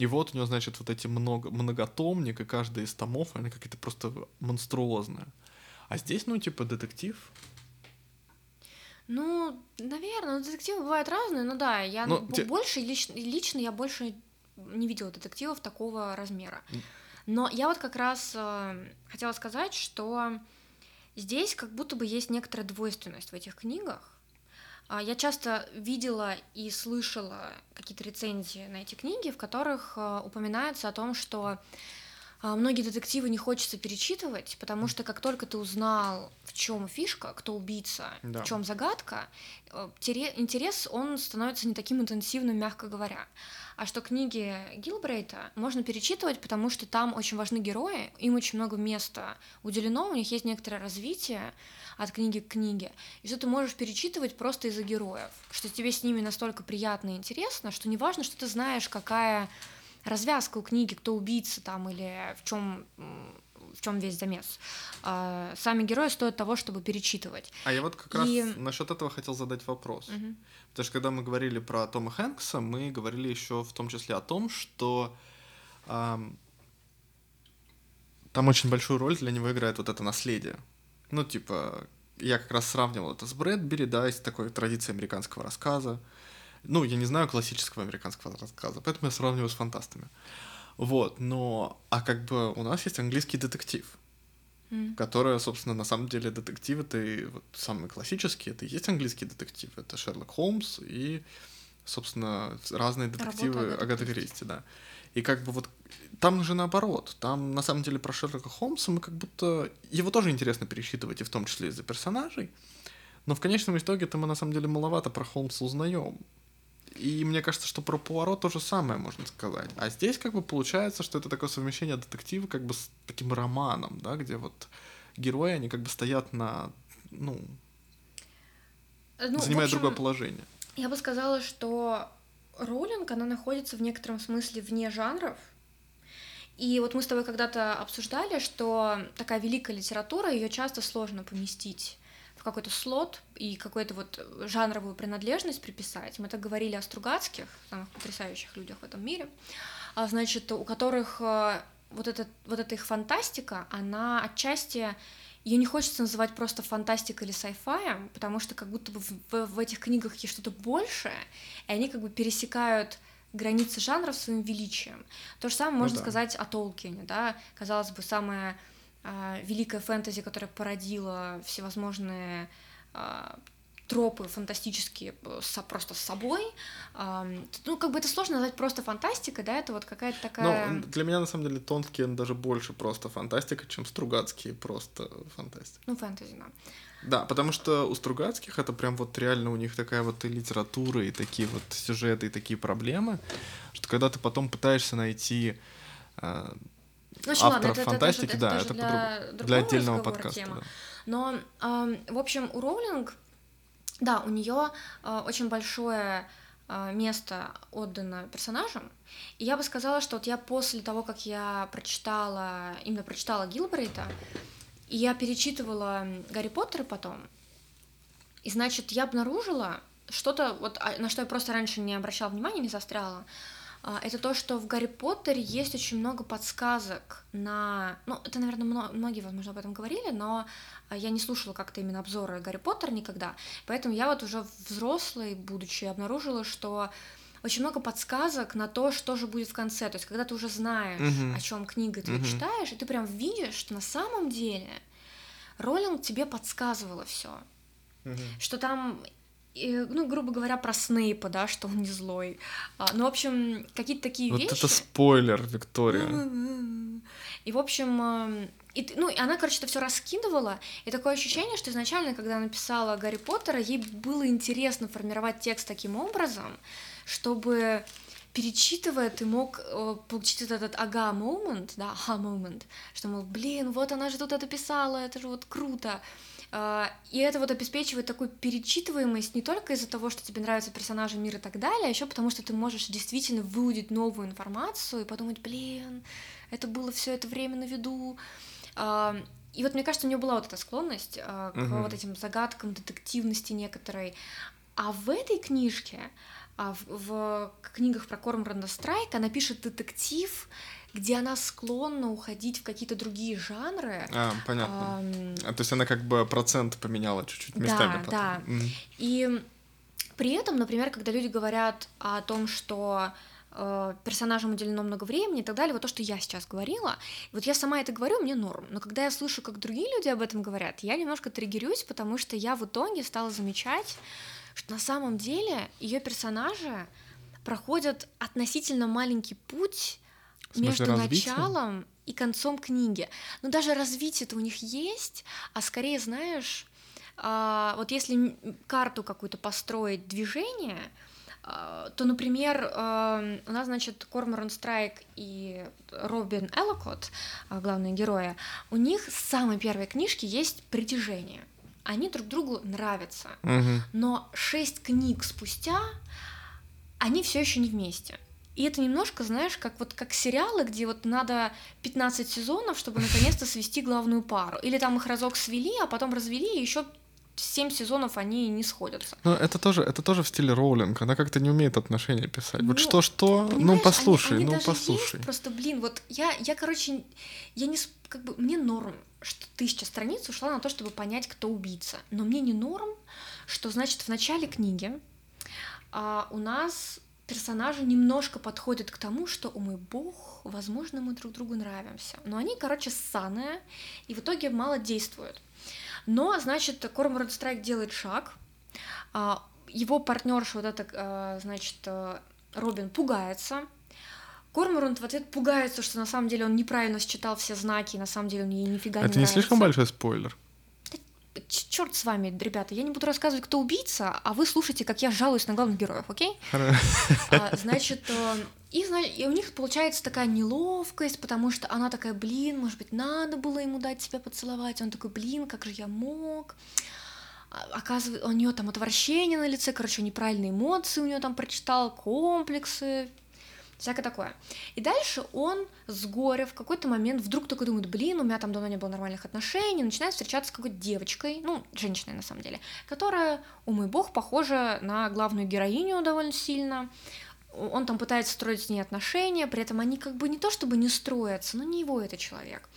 И вот у него, значит, вот эти много, многотомник, и каждый из томов, они какие-то просто монструозные. А здесь, ну, типа, детектив, ну, наверное, ну, детективы бывают разные, но да, я но те... больше, лично, лично я больше не видела детективов такого размера. Но я вот как раз э, хотела сказать, что здесь как будто бы есть некоторая двойственность в этих книгах. Э, я часто видела и слышала какие-то рецензии на эти книги, в которых э, упоминается о том, что а, многие детективы не хочется перечитывать, потому что как только ты узнал, в чем фишка, кто убийца, да. в чем загадка, э, интерес он становится не таким интенсивным, мягко говоря. А что книги Гилбрейта можно перечитывать, потому что там очень важны герои, им очень много места уделено, у них есть некоторое развитие от книги к книге, и что ты можешь перечитывать просто из-за героев, что тебе с ними настолько приятно и интересно, что неважно, что ты знаешь, какая развязка у книги, кто убийца там или в чем в чем весь замес. А, сами герои стоят того, чтобы перечитывать. А я вот как и... раз насчет этого хотел задать вопрос. Угу. Потому что когда мы говорили про Тома Хэнкса, мы говорили еще в том числе о том, что эм, там очень большую роль для него играет вот это наследие. Ну, типа, я как раз сравнивал это с Брэдбери, да, из такой традиции американского рассказа. Ну, я не знаю классического американского рассказа, поэтому я сравниваю с фантастами. Вот, но... А как бы у нас есть английский детектив, mm. который, собственно, на самом деле детектив, это и вот самый классический, это и есть английский детектив, это Шерлок Холмс и, собственно, разные детективы Агаты Кристи, да. И как бы вот там же наоборот, там на самом деле про Шерлока Холмса мы как будто... Его тоже интересно пересчитывать, и в том числе из-за персонажей, но в конечном итоге-то мы на самом деле маловато про Холмса узнаем. И мне кажется, что про Пуаро то же самое можно сказать. А здесь как бы получается, что это такое совмещение детектива как бы с таким романом, да, где вот герои, они как бы стоят на, ну, ну занимают общем, другое положение. Я бы сказала, что Роулинг, она находится в некотором смысле вне жанров, и вот мы с тобой когда-то обсуждали, что такая великая литература, ее часто сложно поместить в какой-то слот и какую-то вот жанровую принадлежность приписать. Мы так говорили о Стругацких, самых потрясающих людях в этом мире, а, значит, у которых э, вот, эта, вот эта их фантастика, она отчасти ее не хочется называть просто фантастикой или сайфаем, потому что как будто бы в, в, в этих книгах есть что-то большее, и они как бы пересекают границы жанров своим величием. То же самое ну, можно да. сказать о Толкине, да, казалось бы, самая э, великая фэнтези, которая породила всевозможные э, тропы фантастические со, просто с собой. Ну, как бы это сложно назвать просто фантастикой, да, это вот какая-то такая... Ну, для меня, на самом деле, Тонкин даже больше просто фантастика, чем Стругацкие просто фантастика. Ну, фэнтези, да. Да, потому что у Стругацких это прям вот реально у них такая вот и литература, и такие вот сюжеты, и такие проблемы, что когда ты потом пытаешься найти ну, авторов ладно, это, фантастики, это, это, да, это, это для, для отдельного подкаста. Тема. Да. Но, э, в общем, у Роулинг да, у нее э, очень большое э, место отдано персонажам. И я бы сказала, что вот я после того, как я прочитала, именно прочитала Гилбрейта, и я перечитывала Гарри Поттера потом, и значит, я обнаружила что-то, вот, а, на что я просто раньше не обращала внимания, не застряла, а, это то, что в Гарри Поттере есть очень много подсказок на... Ну, это, наверное, многие, возможно, об этом говорили, но а, я не слушала как-то именно обзоры Гарри Поттера никогда, поэтому я вот уже взрослой, будучи, обнаружила, что очень много подсказок на то, что же будет в конце. То есть, когда ты уже знаешь, uh-huh. о чем книга ты uh-huh. читаешь, и ты прям видишь, что на самом деле Роллинг тебе подсказывала все. Uh-huh. Что там и, ну, грубо говоря, про Снейпа, да, что он не злой. А, ну, в общем, какие-то такие вот вещи. Вот это спойлер, Виктория. И, в общем, и, ну, и она, короче, это все раскидывала, и такое ощущение, что изначально, когда она написала Гарри Поттера, ей было интересно формировать текст таким образом, чтобы перечитывая, ты мог э, получить вот этот ага момент, да, ага момент, что, мол, блин, вот она же тут это писала, это же вот круто. А, и это вот обеспечивает такую перечитываемость не только из-за того, что тебе нравятся персонажи, мир и так далее, а еще потому что ты можешь действительно выудить новую информацию и подумать, блин, это было все это время на виду. А, и вот мне кажется, у нее была вот эта склонность а, к uh-huh. вот этим загадкам, детективности некоторой. А в этой книжке, в, в книгах про Кормранда Страйк, она пишет детектив, где она склонна уходить в какие-то другие жанры. А, понятно. А, то есть она как бы процент поменяла чуть-чуть местами. Да, потом. да. Mm. И при этом, например, когда люди говорят о том, что э, персонажам уделено много времени и так далее, вот то, что я сейчас говорила, вот я сама это говорю, мне норм, но когда я слышу, как другие люди об этом говорят, я немножко триггерюсь, потому что я в итоге стала замечать, что на самом деле ее персонажи проходят относительно маленький путь между развития? началом и концом книги. Ну, даже развитие-то у них есть, а скорее, знаешь, а, вот если карту какую-то построить движение, а, то, например, а, у нас, значит, Корморан Страйк и Робин Эллокот, главные герои, у них с самой первой книжки есть притяжение. Они друг другу нравятся. Угу. Но шесть книг спустя они все еще не вместе. И это немножко, знаешь, как вот как сериалы, где вот надо 15 сезонов, чтобы наконец-то свести главную пару. Или там их разок свели, а потом развели, и еще 7 сезонов они не сходятся. Ну, это тоже, это тоже в стиле Роулинг. Она как-то не умеет отношения писать. Ну, вот что-что, ну послушай, они, они ну послушай. Есть, просто, блин, вот я, я, короче, я не как бы мне норм, что тысяча страниц ушла на то, чтобы понять, кто убийца. Но мне не норм, что, значит, в начале книги а, у нас персонажи немножко подходят к тому, что, о мой бог, возможно, мы друг другу нравимся. Но они, короче, ссаные, и в итоге мало действуют. Но, значит, Корморан Страйк делает шаг, а, его партнерша, вот это, а, значит, э, Робин пугается, Корморанд в ответ пугается, что на самом деле он неправильно считал все знаки, и на самом деле он ей нифига Это не. Это не слишком большой спойлер? Черт с вами, ребята, я не буду рассказывать, кто убийца, а вы слушайте, как я жалуюсь на главных героев, окей? А, значит, э, и, и у них получается такая неловкость, потому что она такая, блин, может быть, надо было ему дать себя поцеловать, он такой, блин, как же я мог? А, оказывается, у нее там отвращение на лице, короче, неправильные эмоции у нее там прочитал, комплексы, всякое такое. И дальше он с горя в какой-то момент вдруг такой думает, блин, у меня там давно не было нормальных отношений, начинает встречаться с какой-то девочкой, ну, женщиной на самом деле, которая, о мой бог, похожа на главную героиню довольно сильно, он там пытается строить с ней отношения, при этом они как бы не то чтобы не строятся, но не его это человек.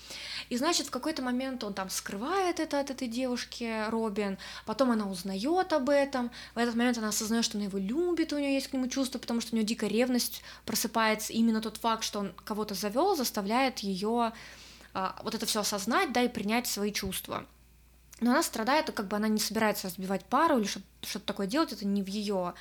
И значит, в какой-то момент он там скрывает это от этой девушки, Робин, потом она узнает об этом, в этот момент она осознает, что она его любит, у нее есть к нему чувство, потому что у нее дикая ревность просыпается, и именно тот факт, что он кого-то завел, заставляет ее а, вот это все осознать, да, и принять свои чувства. Но она страдает, как бы она не собирается разбивать пару или что-то такое делать, это не в ее а,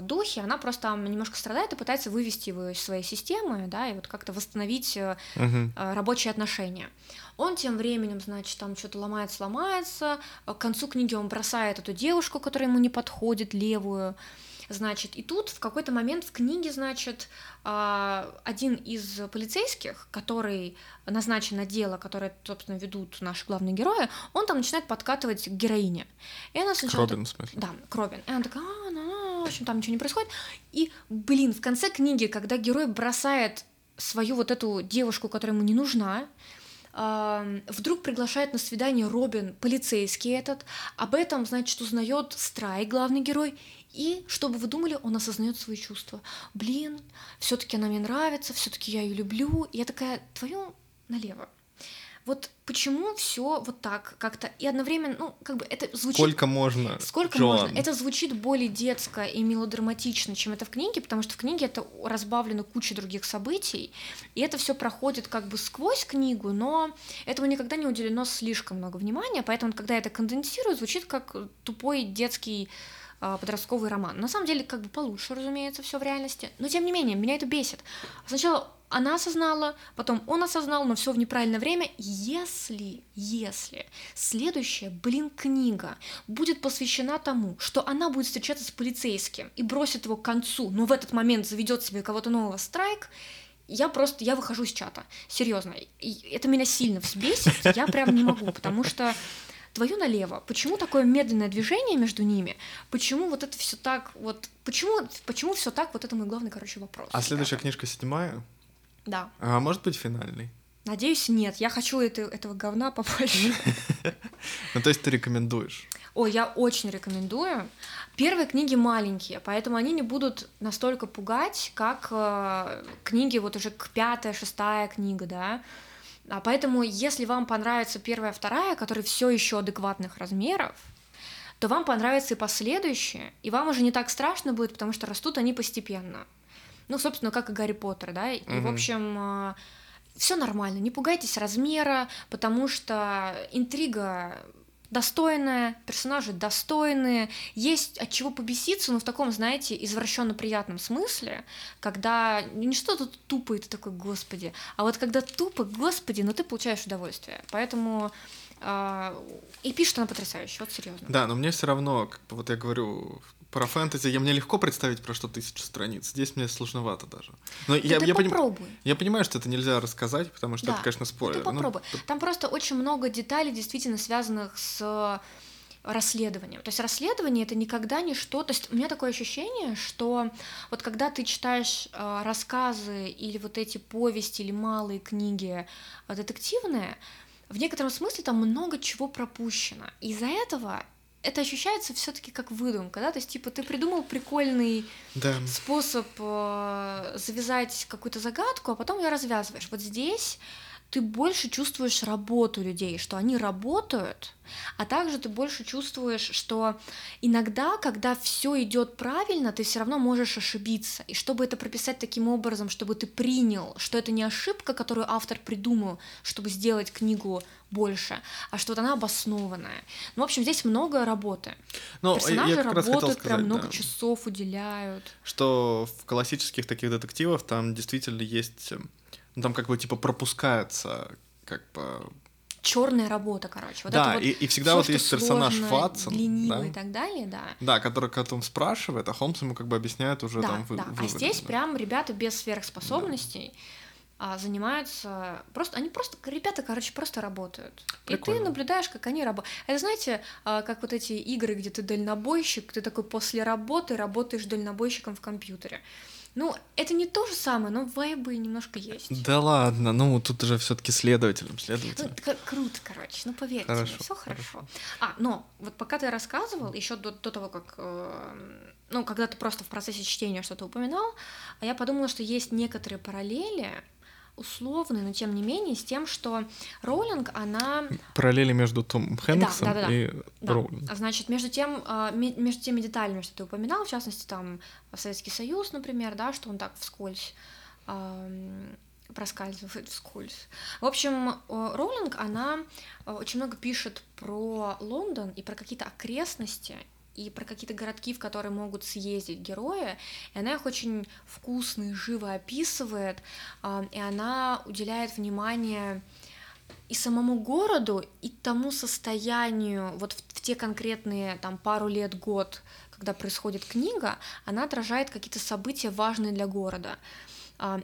духе, она просто немножко страдает и пытается вывести его из своей системы, да, и вот как-то восстановить uh-huh. рабочие отношения. Он тем временем, значит, там что-то ломается, ломается, к концу книги он бросает эту девушку, которая ему не подходит, левую, Значит, и тут в какой-то момент в книге, значит, а, один из полицейских, который назначен на дело, которое, собственно, ведут наши главные герои, он там начинает подкатывать к героине. И она сначала... К в смысле? Да, к И она такая, а, ну, ну, в общем, там ничего не происходит. И, блин, в конце книги, когда герой бросает свою вот эту девушку, которая ему не нужна, вдруг приглашает на свидание Робин, полицейский этот, об этом, значит, узнает Страй, главный герой, и, чтобы вы думали, он осознает свои чувства. Блин, все-таки она мне нравится, все-таки я ее люблю. И я такая, твою налево. Вот почему все вот так как-то и одновременно, ну, как бы это звучит... Сколько можно? Сколько Джоан. можно? Это звучит более детско и мелодраматично, чем это в книге, потому что в книге это разбавлено кучей других событий, и это все проходит как бы сквозь книгу, но этому никогда не уделено слишком много внимания, поэтому, когда это конденсирую, звучит как тупой детский подростковый роман. На самом деле, как бы получше, разумеется, все в реальности. Но тем не менее, меня это бесит. Сначала она осознала, потом он осознал, но все в неправильное время. Если, если следующая, блин, книга будет посвящена тому, что она будет встречаться с полицейским и бросит его к концу, но в этот момент заведет себе кого-то нового страйк, я просто, я выхожу из чата, серьезно, это меня сильно взбесит, я прям не могу, потому что твою налево. Почему такое медленное движение между ними? Почему вот это все так вот? Почему, почему все так? Вот это мой главный, короче, вопрос. А следующая книжка седьмая? Да. А может быть финальный? Надеюсь, нет. Я хочу это, этого говна побольше. Ну, то есть ты рекомендуешь? О, я очень рекомендую. Первые книги маленькие, поэтому они не будут настолько пугать, как э, книги вот уже к пятая, шестая книга, да. А поэтому, если вам понравится первая, вторая, которые все еще адекватных размеров, то вам понравится и последующие, и вам уже не так страшно будет, потому что растут они постепенно. Ну, собственно, как и Гарри Поттер, да. И, mm-hmm. в общем, а, все нормально, не пугайтесь размера, потому что интрига достойная, персонажи достойные, есть от чего побеситься, но в таком, знаете, извращенно приятном смысле, когда не что-то тупо, и ты такой, господи, а вот когда тупо, господи, но ты получаешь удовольствие. Поэтому э, и пишет она потрясающе, вот серьезно. Да, но мне все равно, как бы, вот я говорю, про фэнтези я мне легко представить про что тысячу страниц. Здесь мне сложновато даже. Но я, ты я, попробуй. Поним... я понимаю, что это нельзя рассказать, потому что да. это, конечно, спойлер. Ты попробуй. Ну, Там просто очень много деталей, действительно связанных с расследованием. То есть расследование это никогда не что. То есть у меня такое ощущение, что вот когда ты читаешь э, рассказы или вот эти повести или малые книги э, детективные, в некотором смысле там много чего пропущено. Из-за этого это ощущается все-таки как выдумка, да, то есть типа ты придумал прикольный да. способ э, завязать какую-то загадку, а потом ее развязываешь. Вот здесь ты больше чувствуешь работу людей, что они работают, а также ты больше чувствуешь, что иногда, когда все идет правильно, ты все равно можешь ошибиться. И чтобы это прописать таким образом, чтобы ты принял, что это не ошибка, которую автор придумал, чтобы сделать книгу больше, а что вот она обоснованная. Ну, в общем, здесь много работы. Но Персонажи работают, сказать, прям много да, часов уделяют. Что в классических таких детективах там действительно есть ну, там как бы типа пропускается как бы черная работа, короче. Вот да, вот и, и всегда вот есть персонаж Ватсон, да? и так далее, да. Да, который потом спрашивает, а Холмс ему как бы объясняет уже да, там вы, да. А здесь да. прям ребята без сверхспособностей да. занимаются просто, они просто, ребята, короче, просто работают. Прикольно. И ты наблюдаешь, как они работают. Это знаете, а, как вот эти игры, где ты дальнобойщик, ты такой после работы работаешь дальнобойщиком в компьютере. Ну, это не то же самое, но вайбы немножко есть. Да ладно, ну тут уже все-таки следователем, следователем. Ну, круто, короче, ну поверьте хорошо, мне, все хорошо. хорошо. А, но вот пока ты рассказывал, еще до, до того, как, э, ну, когда ты просто в процессе чтения что-то упоминал, я подумала, что есть некоторые параллели условный, но тем не менее, с тем, что Роулинг, она... Параллели между Том Хэнксом да, да, да, и да. Роулинг. Значит, между, тем, а, между теми деталями, что ты упоминал, в частности, там, Советский Союз, например, да, что он так вскользь проскальзывает вскользь. В общем, Роулинг, она очень много пишет про Лондон и про какие-то окрестности, и про какие-то городки, в которые могут съездить герои, и она их очень вкусно и живо описывает, и она уделяет внимание и самому городу, и тому состоянию, вот в, те конкретные там пару лет, год, когда происходит книга, она отражает какие-то события важные для города.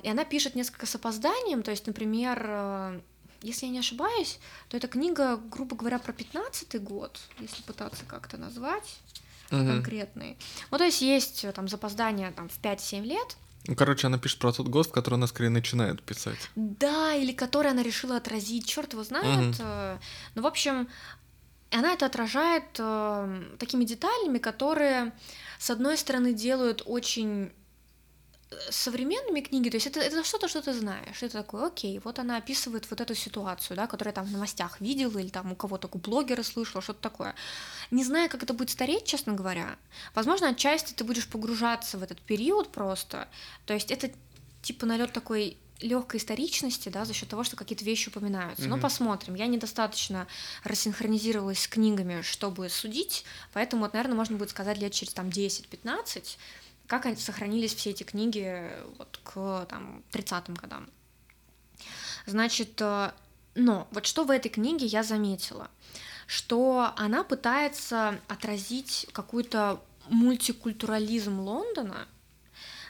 И она пишет несколько с опозданием, то есть, например, э, если я не ошибаюсь, то эта книга, грубо говоря, про 15-й год, если пытаться как-то назвать угу. конкретный. Ну, то есть есть э, там запоздание там, в 5-7 лет, ну, короче, она пишет про тот год, в который она скорее начинает писать. Да, или который она решила отразить, черт его знает. Угу. Ну, в общем, она это отражает э, такими деталями, которые, с одной стороны, делают очень современными книги, то есть это, это что-то, что ты знаешь. Это такое, окей, вот она описывает вот эту ситуацию, да, которую я там в новостях видела или там у кого-то у блогера слышала, что-то такое. Не зная, как это будет стареть, честно говоря, возможно, отчасти ты будешь погружаться в этот период просто. То есть это типа налет такой легкой историчности, да, за счет того, что какие-то вещи упоминаются. Mm-hmm. Ну, посмотрим. Я недостаточно рассинхронизировалась с книгами, чтобы судить, поэтому, вот, наверное, можно будет сказать лет через там 10-15, как сохранились все эти книги вот к там, 30-м годам. Значит, э, но вот что в этой книге я заметила, что она пытается отразить какой-то мультикультурализм Лондона.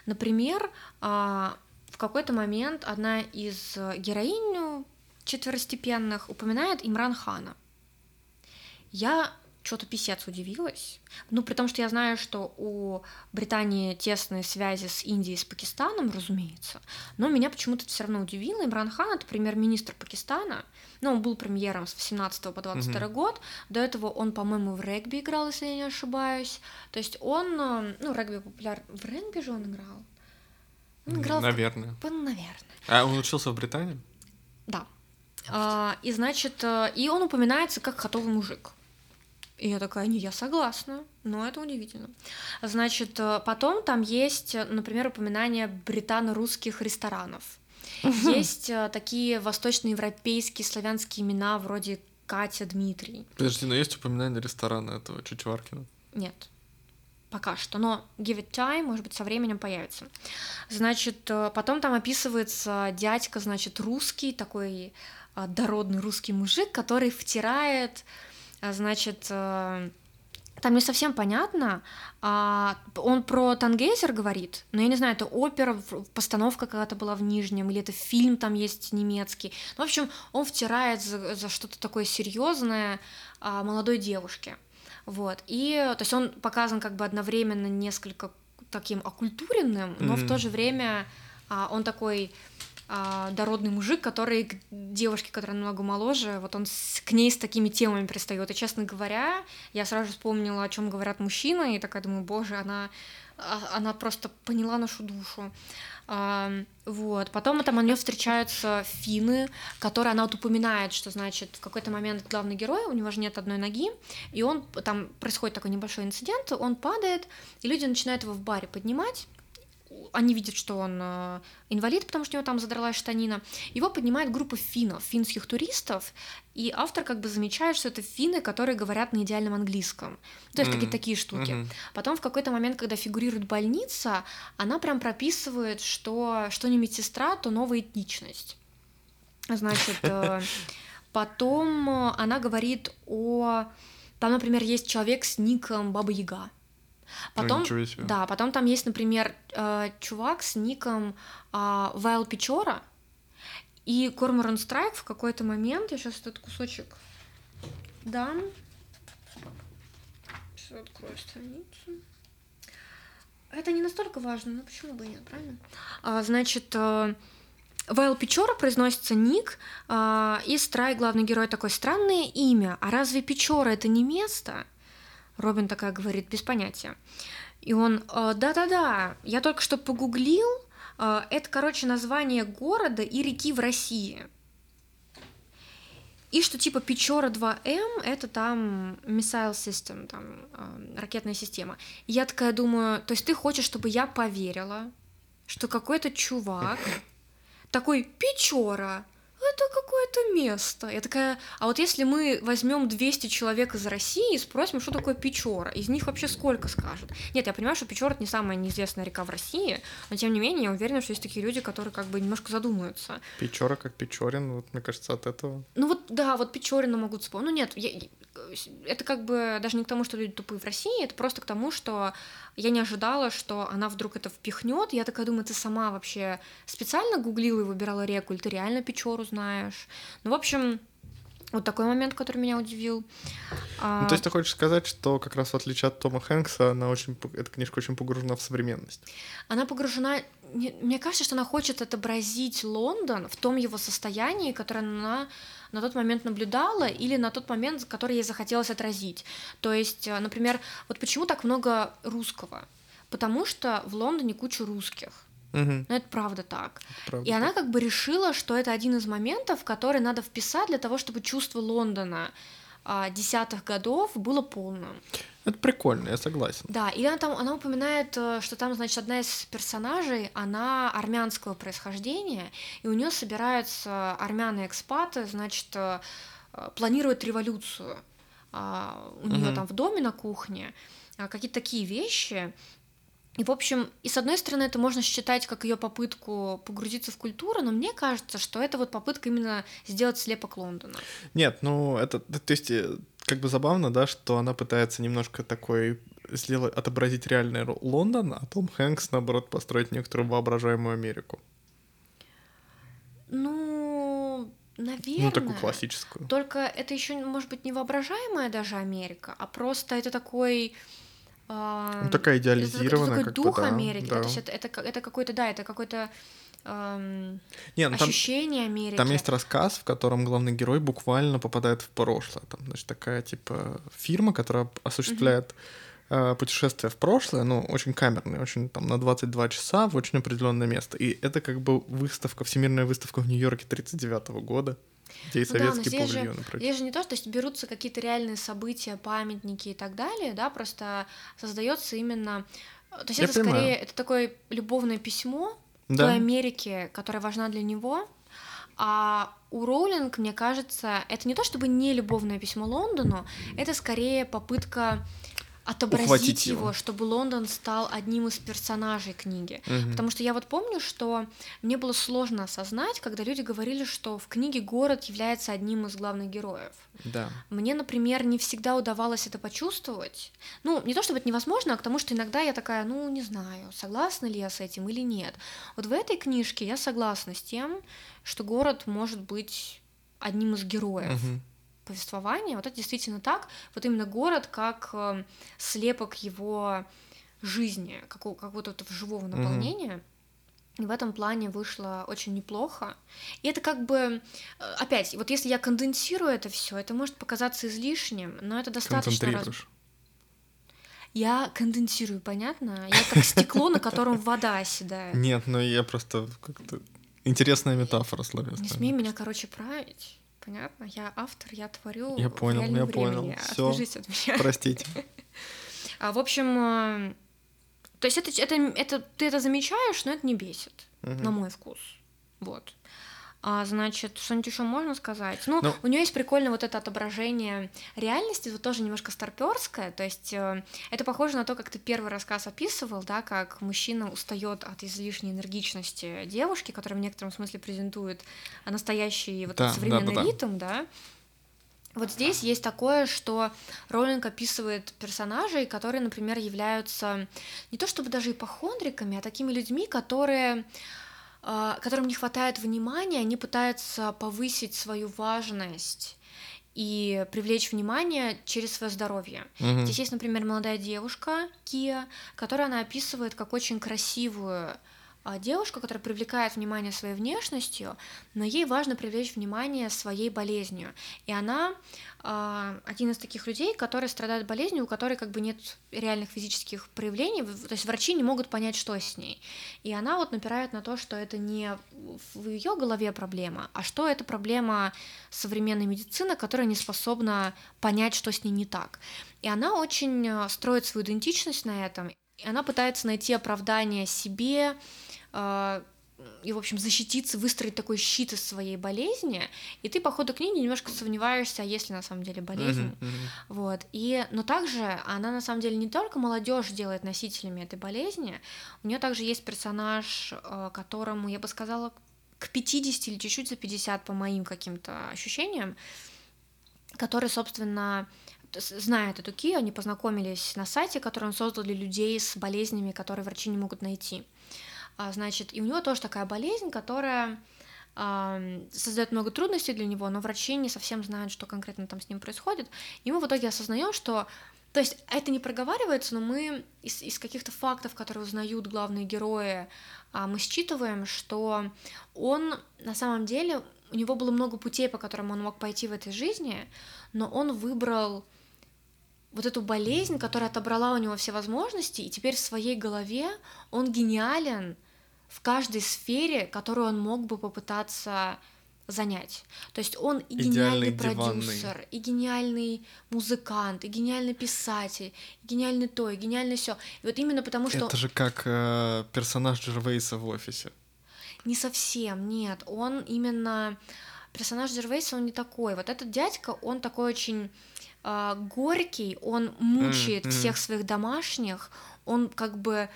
Например, а, в какой-то момент одна из героинь четверостепенных упоминает Имран Хана. Я что-то писец удивилась. Ну, при том, что я знаю, что у Британии тесные связи с Индией и с Пакистаном, разумеется. Но меня почему-то все равно удивило. Имран Хан — это премьер-министр Пакистана. Ну, он был премьером с 18 по 22 угу. год. До этого он, по-моему, в регби играл, если я не ошибаюсь. То есть он... Э, ну, регби популяр... В регби же он играл? Он играл Наверное. В... Наверное. А он учился в Британии? Да. А, и, значит, э, и он упоминается как хатовый мужик. И я такая, не, я согласна, но это удивительно. Значит, э, потом там есть, например, упоминание британо-русских ресторанов. Есть э, такие восточноевропейские славянские имена вроде Катя, Дмитрий. Подожди, но есть упоминание ресторана этого Чичваркина? Нет. Пока что, но give it time, может быть, со временем появится. Значит, э, потом там описывается дядька, значит, русский, такой дородный русский мужик, который втирает значит, э, там не совсем понятно. А, он про Тангейзер говорит, но я не знаю, это опера, постановка когда-то была в Нижнем, или это фильм там есть немецкий. Ну, в общем, он втирает за, за что-то такое серьезное а, молодой девушке. Вот. И, то есть он показан как бы одновременно несколько таким окультуренным, но mm-hmm. в то же время он такой а, дородный мужик, который к девушке, которая намного моложе, вот он с, к ней с такими темами пристает. И, честно говоря, я сразу вспомнила, о чем говорят мужчины, и такая думаю, боже, она, а, она просто поняла нашу душу. А, вот. Потом там у нее встречаются финны, которые она вот упоминает, что, значит, в какой-то момент главный герой, у него же нет одной ноги, и он, там происходит такой небольшой инцидент, он падает, и люди начинают его в баре поднимать, они видят, что он э, инвалид, потому что у него там задралась штанина. Его поднимает группа финнов, финских туристов, и автор как бы замечает, что это финны, которые говорят на идеальном английском. То есть mm-hmm. какие-то такие штуки. Mm-hmm. Потом в какой-то момент, когда фигурирует больница, она прям прописывает, что что не медсестра, то новая этничность. Значит, э, потом она говорит о... Там, например, есть человек с ником Баба Яга. Потом, да, потом там есть, например, э, чувак с ником э, Вайл Печора, и Корморан Страйк в какой-то момент, я сейчас этот кусочек дам, сейчас открою страницу. Это не настолько важно, но почему бы и нет, правильно? А, значит, э, Вайл Печора произносится ник, э, и Страйк, главный герой, такое странное имя. А разве Печора это не место? Робин такая говорит, без понятия. И он, «Э, да-да-да, я только что погуглил, э, это, короче, название города и реки в России. И что типа Печора 2М это там missile system, там э, ракетная система. И я такая думаю, то есть ты хочешь, чтобы я поверила, что какой-то чувак такой Печора, это какое-то место. Я такая, а вот если мы возьмем 200 человек из России и спросим, что такое Печора, из них вообще сколько скажут? Нет, я понимаю, что Печора это не самая неизвестная река в России, но тем не менее я уверена, что есть такие люди, которые как бы немножко задумаются. Печора как Печорин, вот мне кажется, от этого. Ну вот, да, вот Печорина могут вспомнить. Ну нет, я, это как бы даже не к тому, что люди тупые в России, это просто к тому, что я не ожидала, что она вдруг это впихнет. Я такая думаю, ты сама вообще специально гуглила и выбирала реку, или ты реально Печору знаешь? Ну, в общем, вот такой момент, который меня удивил. Ну, то есть ты хочешь сказать, что как раз в отличие от Тома Хэнкса, она очень, эта книжка очень погружена в современность? Она погружена... Мне кажется, что она хочет отобразить Лондон в том его состоянии, которое она на тот момент наблюдала или на тот момент, который ей захотелось отразить. То есть, э, например, вот почему так много русского? Потому что в Лондоне куча русских. Угу. Ну, это правда так. правда и так. она как бы решила, что это один из моментов, который надо вписать для того, чтобы чувство Лондона десятых годов было полным. Это прикольно, я согласен. Да, и она там, она упоминает, э, что там, значит, одна из персонажей, она армянского происхождения, и у нее собираются армяне-экспаты, значит, э, планируют революцию. А, у нее угу. там в доме на кухне а, какие-то такие вещи, и, в общем, и с одной стороны, это можно считать как ее попытку погрузиться в культуру, но мне кажется, что это вот попытка именно сделать слепок Лондона. Нет, ну это, то есть, э, как бы забавно, да, что она пытается немножко такой сделать, отобразить реальный Лондон, а Том Хэнкс, наоборот, построить некоторую воображаемую Америку. Ну, наверное. Ну, такую классическую. Только это еще, может быть, не воображаемая даже Америка, а просто это такой ну, такая идеализированная. Это, такой дух да, Америки, да. Да, то есть это, это, это какой-то, да, это какой-то эм, Не, ну, ощущение там, Америки. Там есть рассказ, в котором главный герой буквально попадает в прошлое. Там, значит, такая, типа, фирма, которая осуществляет uh-huh. э, путешествие в прошлое, ну, очень камерное, очень там на 22 часа в очень определенное место. И это как бы выставка, всемирная выставка в Нью-Йорке 39 года. Где и советский ну, да, здесь же, здесь же не то, что есть берутся какие-то реальные события, памятники и так далее, да, просто создается именно... То есть Я это понимаю. скорее, это такое любовное письмо да. той Америке, которая важна для него, а у Роулинг, мне кажется, это не то чтобы не любовное письмо Лондону, это скорее попытка отобразить его, его, чтобы Лондон стал одним из персонажей книги. Угу. Потому что я вот помню, что мне было сложно осознать, когда люди говорили, что в книге город является одним из главных героев. Да. Мне, например, не всегда удавалось это почувствовать. Ну, не то чтобы это невозможно, а к тому, что иногда я такая, ну, не знаю, согласна ли я с этим или нет. Вот в этой книжке я согласна с тем, что город может быть одним из героев. Угу повествования, вот это действительно так, вот именно город как э, слепок его жизни, какого, какого-то вот живого наполнения. Mm-hmm. И в этом плане вышло очень неплохо. И это как бы, э, опять, вот если я конденсирую это все, это может показаться излишним, но это достаточно... Раз... Я конденсирую, понятно? Я как стекло, на котором вода оседает. Нет, ну я просто как-то... Интересная метафора словесная. Не смей меня, короче, править понятно. Я автор, я творю. Я понял, я времени. понял. Все. от меня. Простите. А, в общем, э, то есть это, это, это ты это замечаешь, но это не бесит, угу. на мой вкус. Вот. А, значит, что-нибудь еще можно сказать? Ну, ну, у нее есть прикольное вот это отображение реальности, вот тоже немножко старперское, то есть э, это похоже на то, как ты первый рассказ описывал, да, как мужчина устает от излишней энергичности девушки, которая в некотором смысле презентует настоящий вот да, современный да, да, ритм, да. Вот здесь есть такое, что Роллинг описывает персонажей, которые, например, являются не то чтобы даже ипохондриками, а такими людьми, которые которым не хватает внимания, они пытаются повысить свою важность и привлечь внимание через свое здоровье. Угу. Здесь есть, например, молодая девушка Кия, которая она описывает как очень красивую а, девушка, которая привлекает внимание своей внешностью, но ей важно привлечь внимание своей болезнью. И она э, один из таких людей, который страдает болезнью, у которой как бы нет реальных физических проявлений, то есть врачи не могут понять, что с ней. И она вот напирает на то, что это не в ее голове проблема, а что это проблема современной медицины, которая не способна понять, что с ней не так. И она очень а, строит свою идентичность на этом, и она пытается найти оправдание себе, а, и, в общем, защититься, выстроить такой щит из своей болезни, и ты по ходу книги немножко сомневаешься, а есть ли на самом деле болезнь. Mm-hmm, mm-hmm. Вот. И, но также она на самом деле не только молодежь делает носителями этой болезни, у нее также есть персонаж, э, которому, я бы сказала, к 50 или чуть-чуть за 50 по моим каким-то ощущениям, который, собственно, знает эту Ки, они познакомились на сайте, который он создал для людей с болезнями, которые врачи не могут найти. А, значит, и у него тоже такая болезнь, которая создает много трудностей для него, но врачи не совсем знают, что конкретно там с ним происходит. И мы в итоге осознаем, что то есть это не проговаривается, но мы из, из каких-то фактов, которые узнают главные герои, а, мы считываем, что он на самом деле, у него было много путей, по которым он мог пойти в этой жизни, но он выбрал вот эту болезнь, которая отобрала у него все возможности, и теперь в своей голове он гениален в каждой сфере, которую он мог бы попытаться занять. То есть он и гениальный продюсер, диванный. и гениальный музыкант, и гениальный писатель, и гениальный то, и гениальный все. Вот именно потому что... Это же как э, персонаж Джервейса в офисе. Не совсем, нет. Он именно... Персонаж Джервейса, он не такой. Вот этот дядька, он такой очень э, горький, он мучает mm-hmm. всех своих домашних, он как бы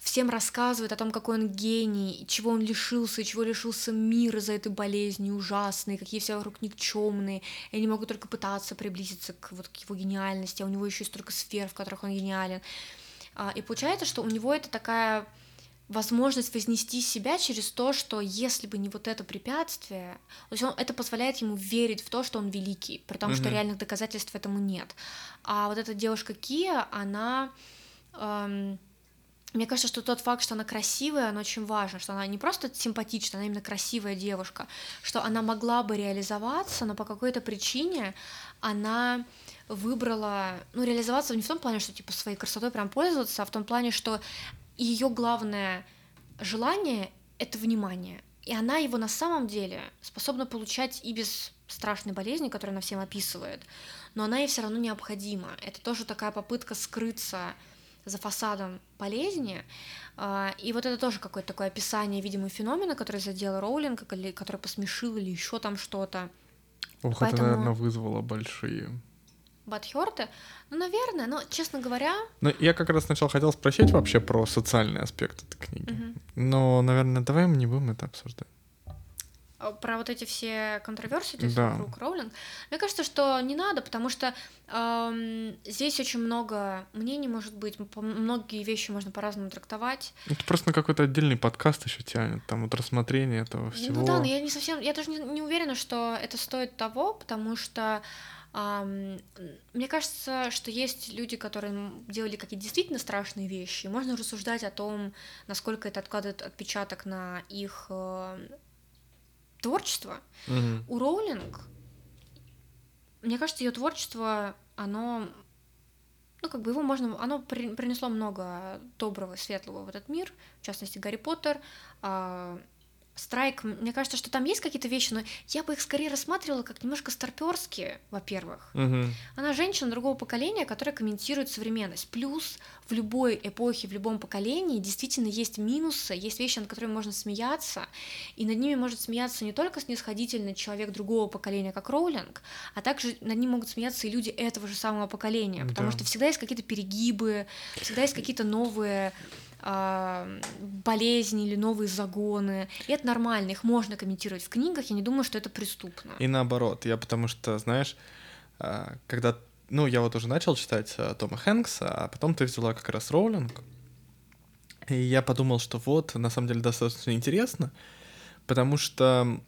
всем рассказывает о том, какой он гений, чего он лишился, чего лишился мир из-за этой болезни ужасной, какие все вокруг никчемные, и они могут только пытаться приблизиться к, вот, к его гениальности, а у него еще есть столько сфер, в которых он гениален. А, и получается, что у него это такая возможность вознести себя через то, что если бы не вот это препятствие, то есть он, это позволяет ему верить в то, что он великий, при том, mm-hmm. что реальных доказательств этому нет. А вот эта девушка Кия, она эм, мне кажется, что тот факт, что она красивая, он очень важен, что она не просто симпатичная, она именно красивая девушка, что она могла бы реализоваться, но по какой-то причине она выбрала, ну, реализоваться не в том плане, что, типа, своей красотой прям пользоваться, а в том плане, что ее главное желание — это внимание. И она его на самом деле способна получать и без страшной болезни, которую она всем описывает, но она ей все равно необходима. Это тоже такая попытка скрыться за фасадом болезни. А, и вот это тоже какое-то такое описание, видимо, феномена, который задел Роулинг, или который посмешил, или еще там что-то. Ох, Поэтому... это, наверное, вызвало большие Батхёрты? Ну, наверное, но, честно говоря... Ну, я как раз сначала хотел спросить вообще про социальный аспект этой книги. Угу. Но, наверное, давай мы не будем это обсуждать. Про вот эти все контроверсии, да. вокруг Роулинг. Мне кажется, что не надо, потому что эм, здесь очень много мнений может быть, многие вещи можно по-разному трактовать. Это просто на какой-то отдельный подкаст еще тянет, там вот рассмотрение этого всего. Ну да, но я не совсем, я даже не, не уверена, что это стоит того, потому что Um, мне кажется, что есть люди, которые делали какие-то действительно страшные вещи. Можно рассуждать о том, насколько это откладывает отпечаток на их э, творчество. Угу. У Роулинг, мне кажется, ее творчество, оно, ну, как бы его можно, оно при, принесло много доброго, светлого в этот мир, в частности, Гарри Поттер, э, Страйк, мне кажется, что там есть какие-то вещи, но я бы их скорее рассматривала как немножко старперские, во-первых. Угу. Она женщина другого поколения, которая комментирует современность. Плюс в любой эпохе, в любом поколении действительно есть минусы, есть вещи, над которыми можно смеяться, и над ними может смеяться не только снисходительный человек другого поколения, как Роулинг, а также над ним могут смеяться и люди этого же самого поколения, потому да. что всегда есть какие-то перегибы, всегда есть какие-то новые болезни или новые загоны. И это нормально, их можно комментировать в книгах, я не думаю, что это преступно. И наоборот, я потому что, знаешь, а, когда, ну, я вот уже начал читать а, Тома Хэнкса, а потом ты взяла как раз Роулинг, и я подумал, что вот, на самом деле, достаточно интересно, потому что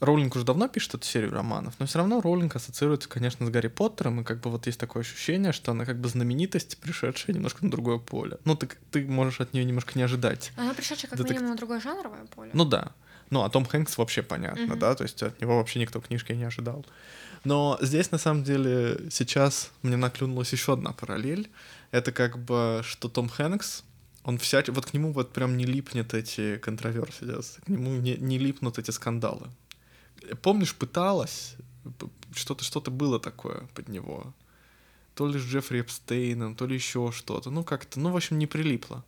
Роулинг уже давно пишет эту серию романов, но все равно Роулинг ассоциируется, конечно, с Гарри Поттером, и как бы вот есть такое ощущение, что она как бы знаменитость, пришедшая немножко на другое поле. Ну, ты, ты можешь от нее немножко не ожидать. Она пришедшая как да, минимум так... на другое жанровое поле. Ну да. Ну, а Том Хэнкс вообще понятно, mm-hmm. да, то есть от него вообще никто книжки не ожидал. Но здесь, на самом деле, сейчас мне наклюнулась еще одна параллель. Это как бы, что Том Хэнкс, он всяч... вот к нему вот прям не липнет эти контроверсии, к нему не, не липнут эти скандалы помнишь, пыталась, что-то что-то было такое под него. То ли с Джеффри Эпстейном, то ли еще что-то. Ну, как-то, ну, в общем, не прилипло.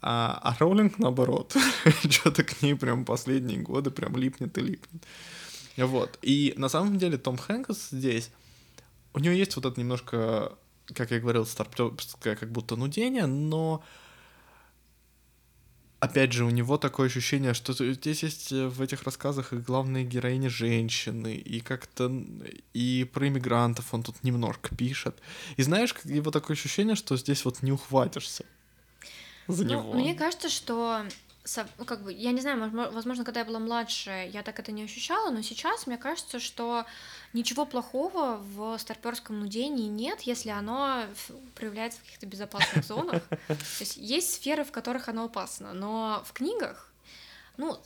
А, а Роулинг, наоборот, что-то к ней прям последние годы прям липнет и липнет. Вот. И на самом деле Том Хэнкс здесь, у него есть вот это немножко, как я говорил, старперское как будто нудение, но опять же, у него такое ощущение, что здесь есть э, в этих рассказах и главные героини женщины, и как-то и про иммигрантов он тут немножко пишет. И знаешь, его такое ощущение, что здесь вот не ухватишься за ну, него. Мне кажется, что ну, как бы, я не знаю, возможно, когда я была младше, я так это не ощущала, но сейчас мне кажется, что ничего плохого в старперском нудении нет, если оно проявляется в каких-то безопасных зонах. То есть есть сферы, в которых оно опасно, но в книгах, ну,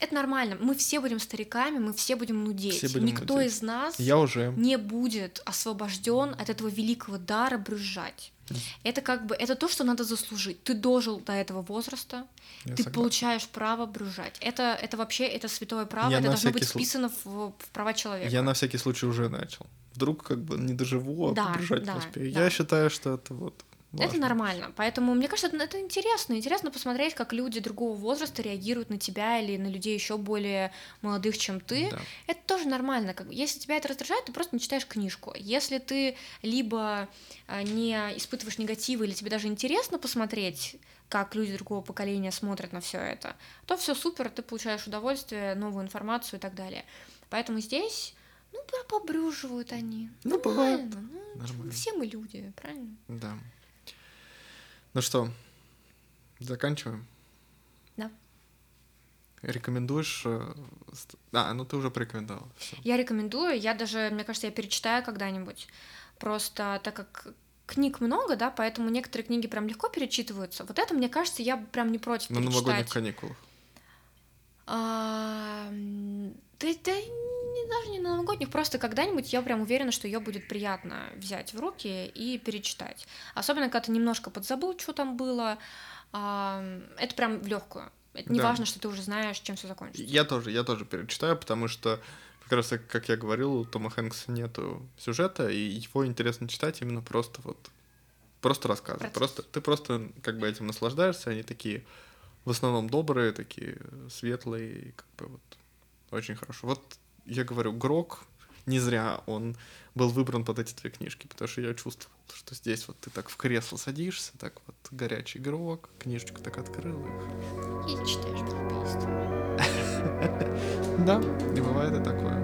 это нормально. Мы все будем стариками, мы все будем нудеть. Все будем Никто нудеть. из нас Я уже. не будет освобожден от этого великого дара брюзжать. Это как бы это то, что надо заслужить. Ты дожил до этого возраста, Я ты согласен. получаешь право брюзжать. Это это вообще это святое право, Я это должно быть вписано в, в права человека. Я на всякий случай уже начал. Вдруг как бы не доживу, а да, брюзжать да, не успею. Да. Я считаю, что это вот Важно. Это нормально. Поэтому, мне кажется, это, это интересно. Интересно посмотреть, как люди другого возраста реагируют на тебя или на людей еще более молодых, чем ты. Да. Это тоже нормально. Как, если тебя это раздражает, ты просто не читаешь книжку. Если ты либо а, не испытываешь негатива, или тебе даже интересно посмотреть, как люди другого поколения смотрят на все это, то все супер, ты получаешь удовольствие, новую информацию и так далее. Поэтому здесь ну, побрюживают они. Ну, бывает. Ну, Нормально. Все мы люди, правильно? Да. Ну что, заканчиваем? Да. Рекомендуешь? Э, а, ну ты уже порекомендовал. Всё. Я рекомендую, я даже, мне кажется, я перечитаю когда-нибудь. Просто так как книг много, да, поэтому некоторые книги прям легко перечитываются. Вот это, мне кажется, я прям не против На перечитать. новогодних каникулах. А, да, да не, даже не на новогодних, просто когда-нибудь я прям уверена, что ее будет приятно взять в руки и перечитать. Особенно, когда ты немножко подзабыл, что там было. А, это прям в легкую. Это не да. важно, что ты уже знаешь, чем все закончится. Я тоже, я тоже перечитаю, потому что как раз, как я говорил, у Тома Хэнкса нету сюжета, и его интересно читать именно просто вот просто рассказы. Просто ты просто как бы этим наслаждаешься, они такие в основном добрые, такие светлые, как бы вот очень хорошо. Вот я говорю, Грок, не зря он был выбран под эти две книжки, потому что я чувствовал, что здесь вот ты так в кресло садишься, так вот горячий Грок, книжечку так открыл и И читаешь Да, и бывает и такое.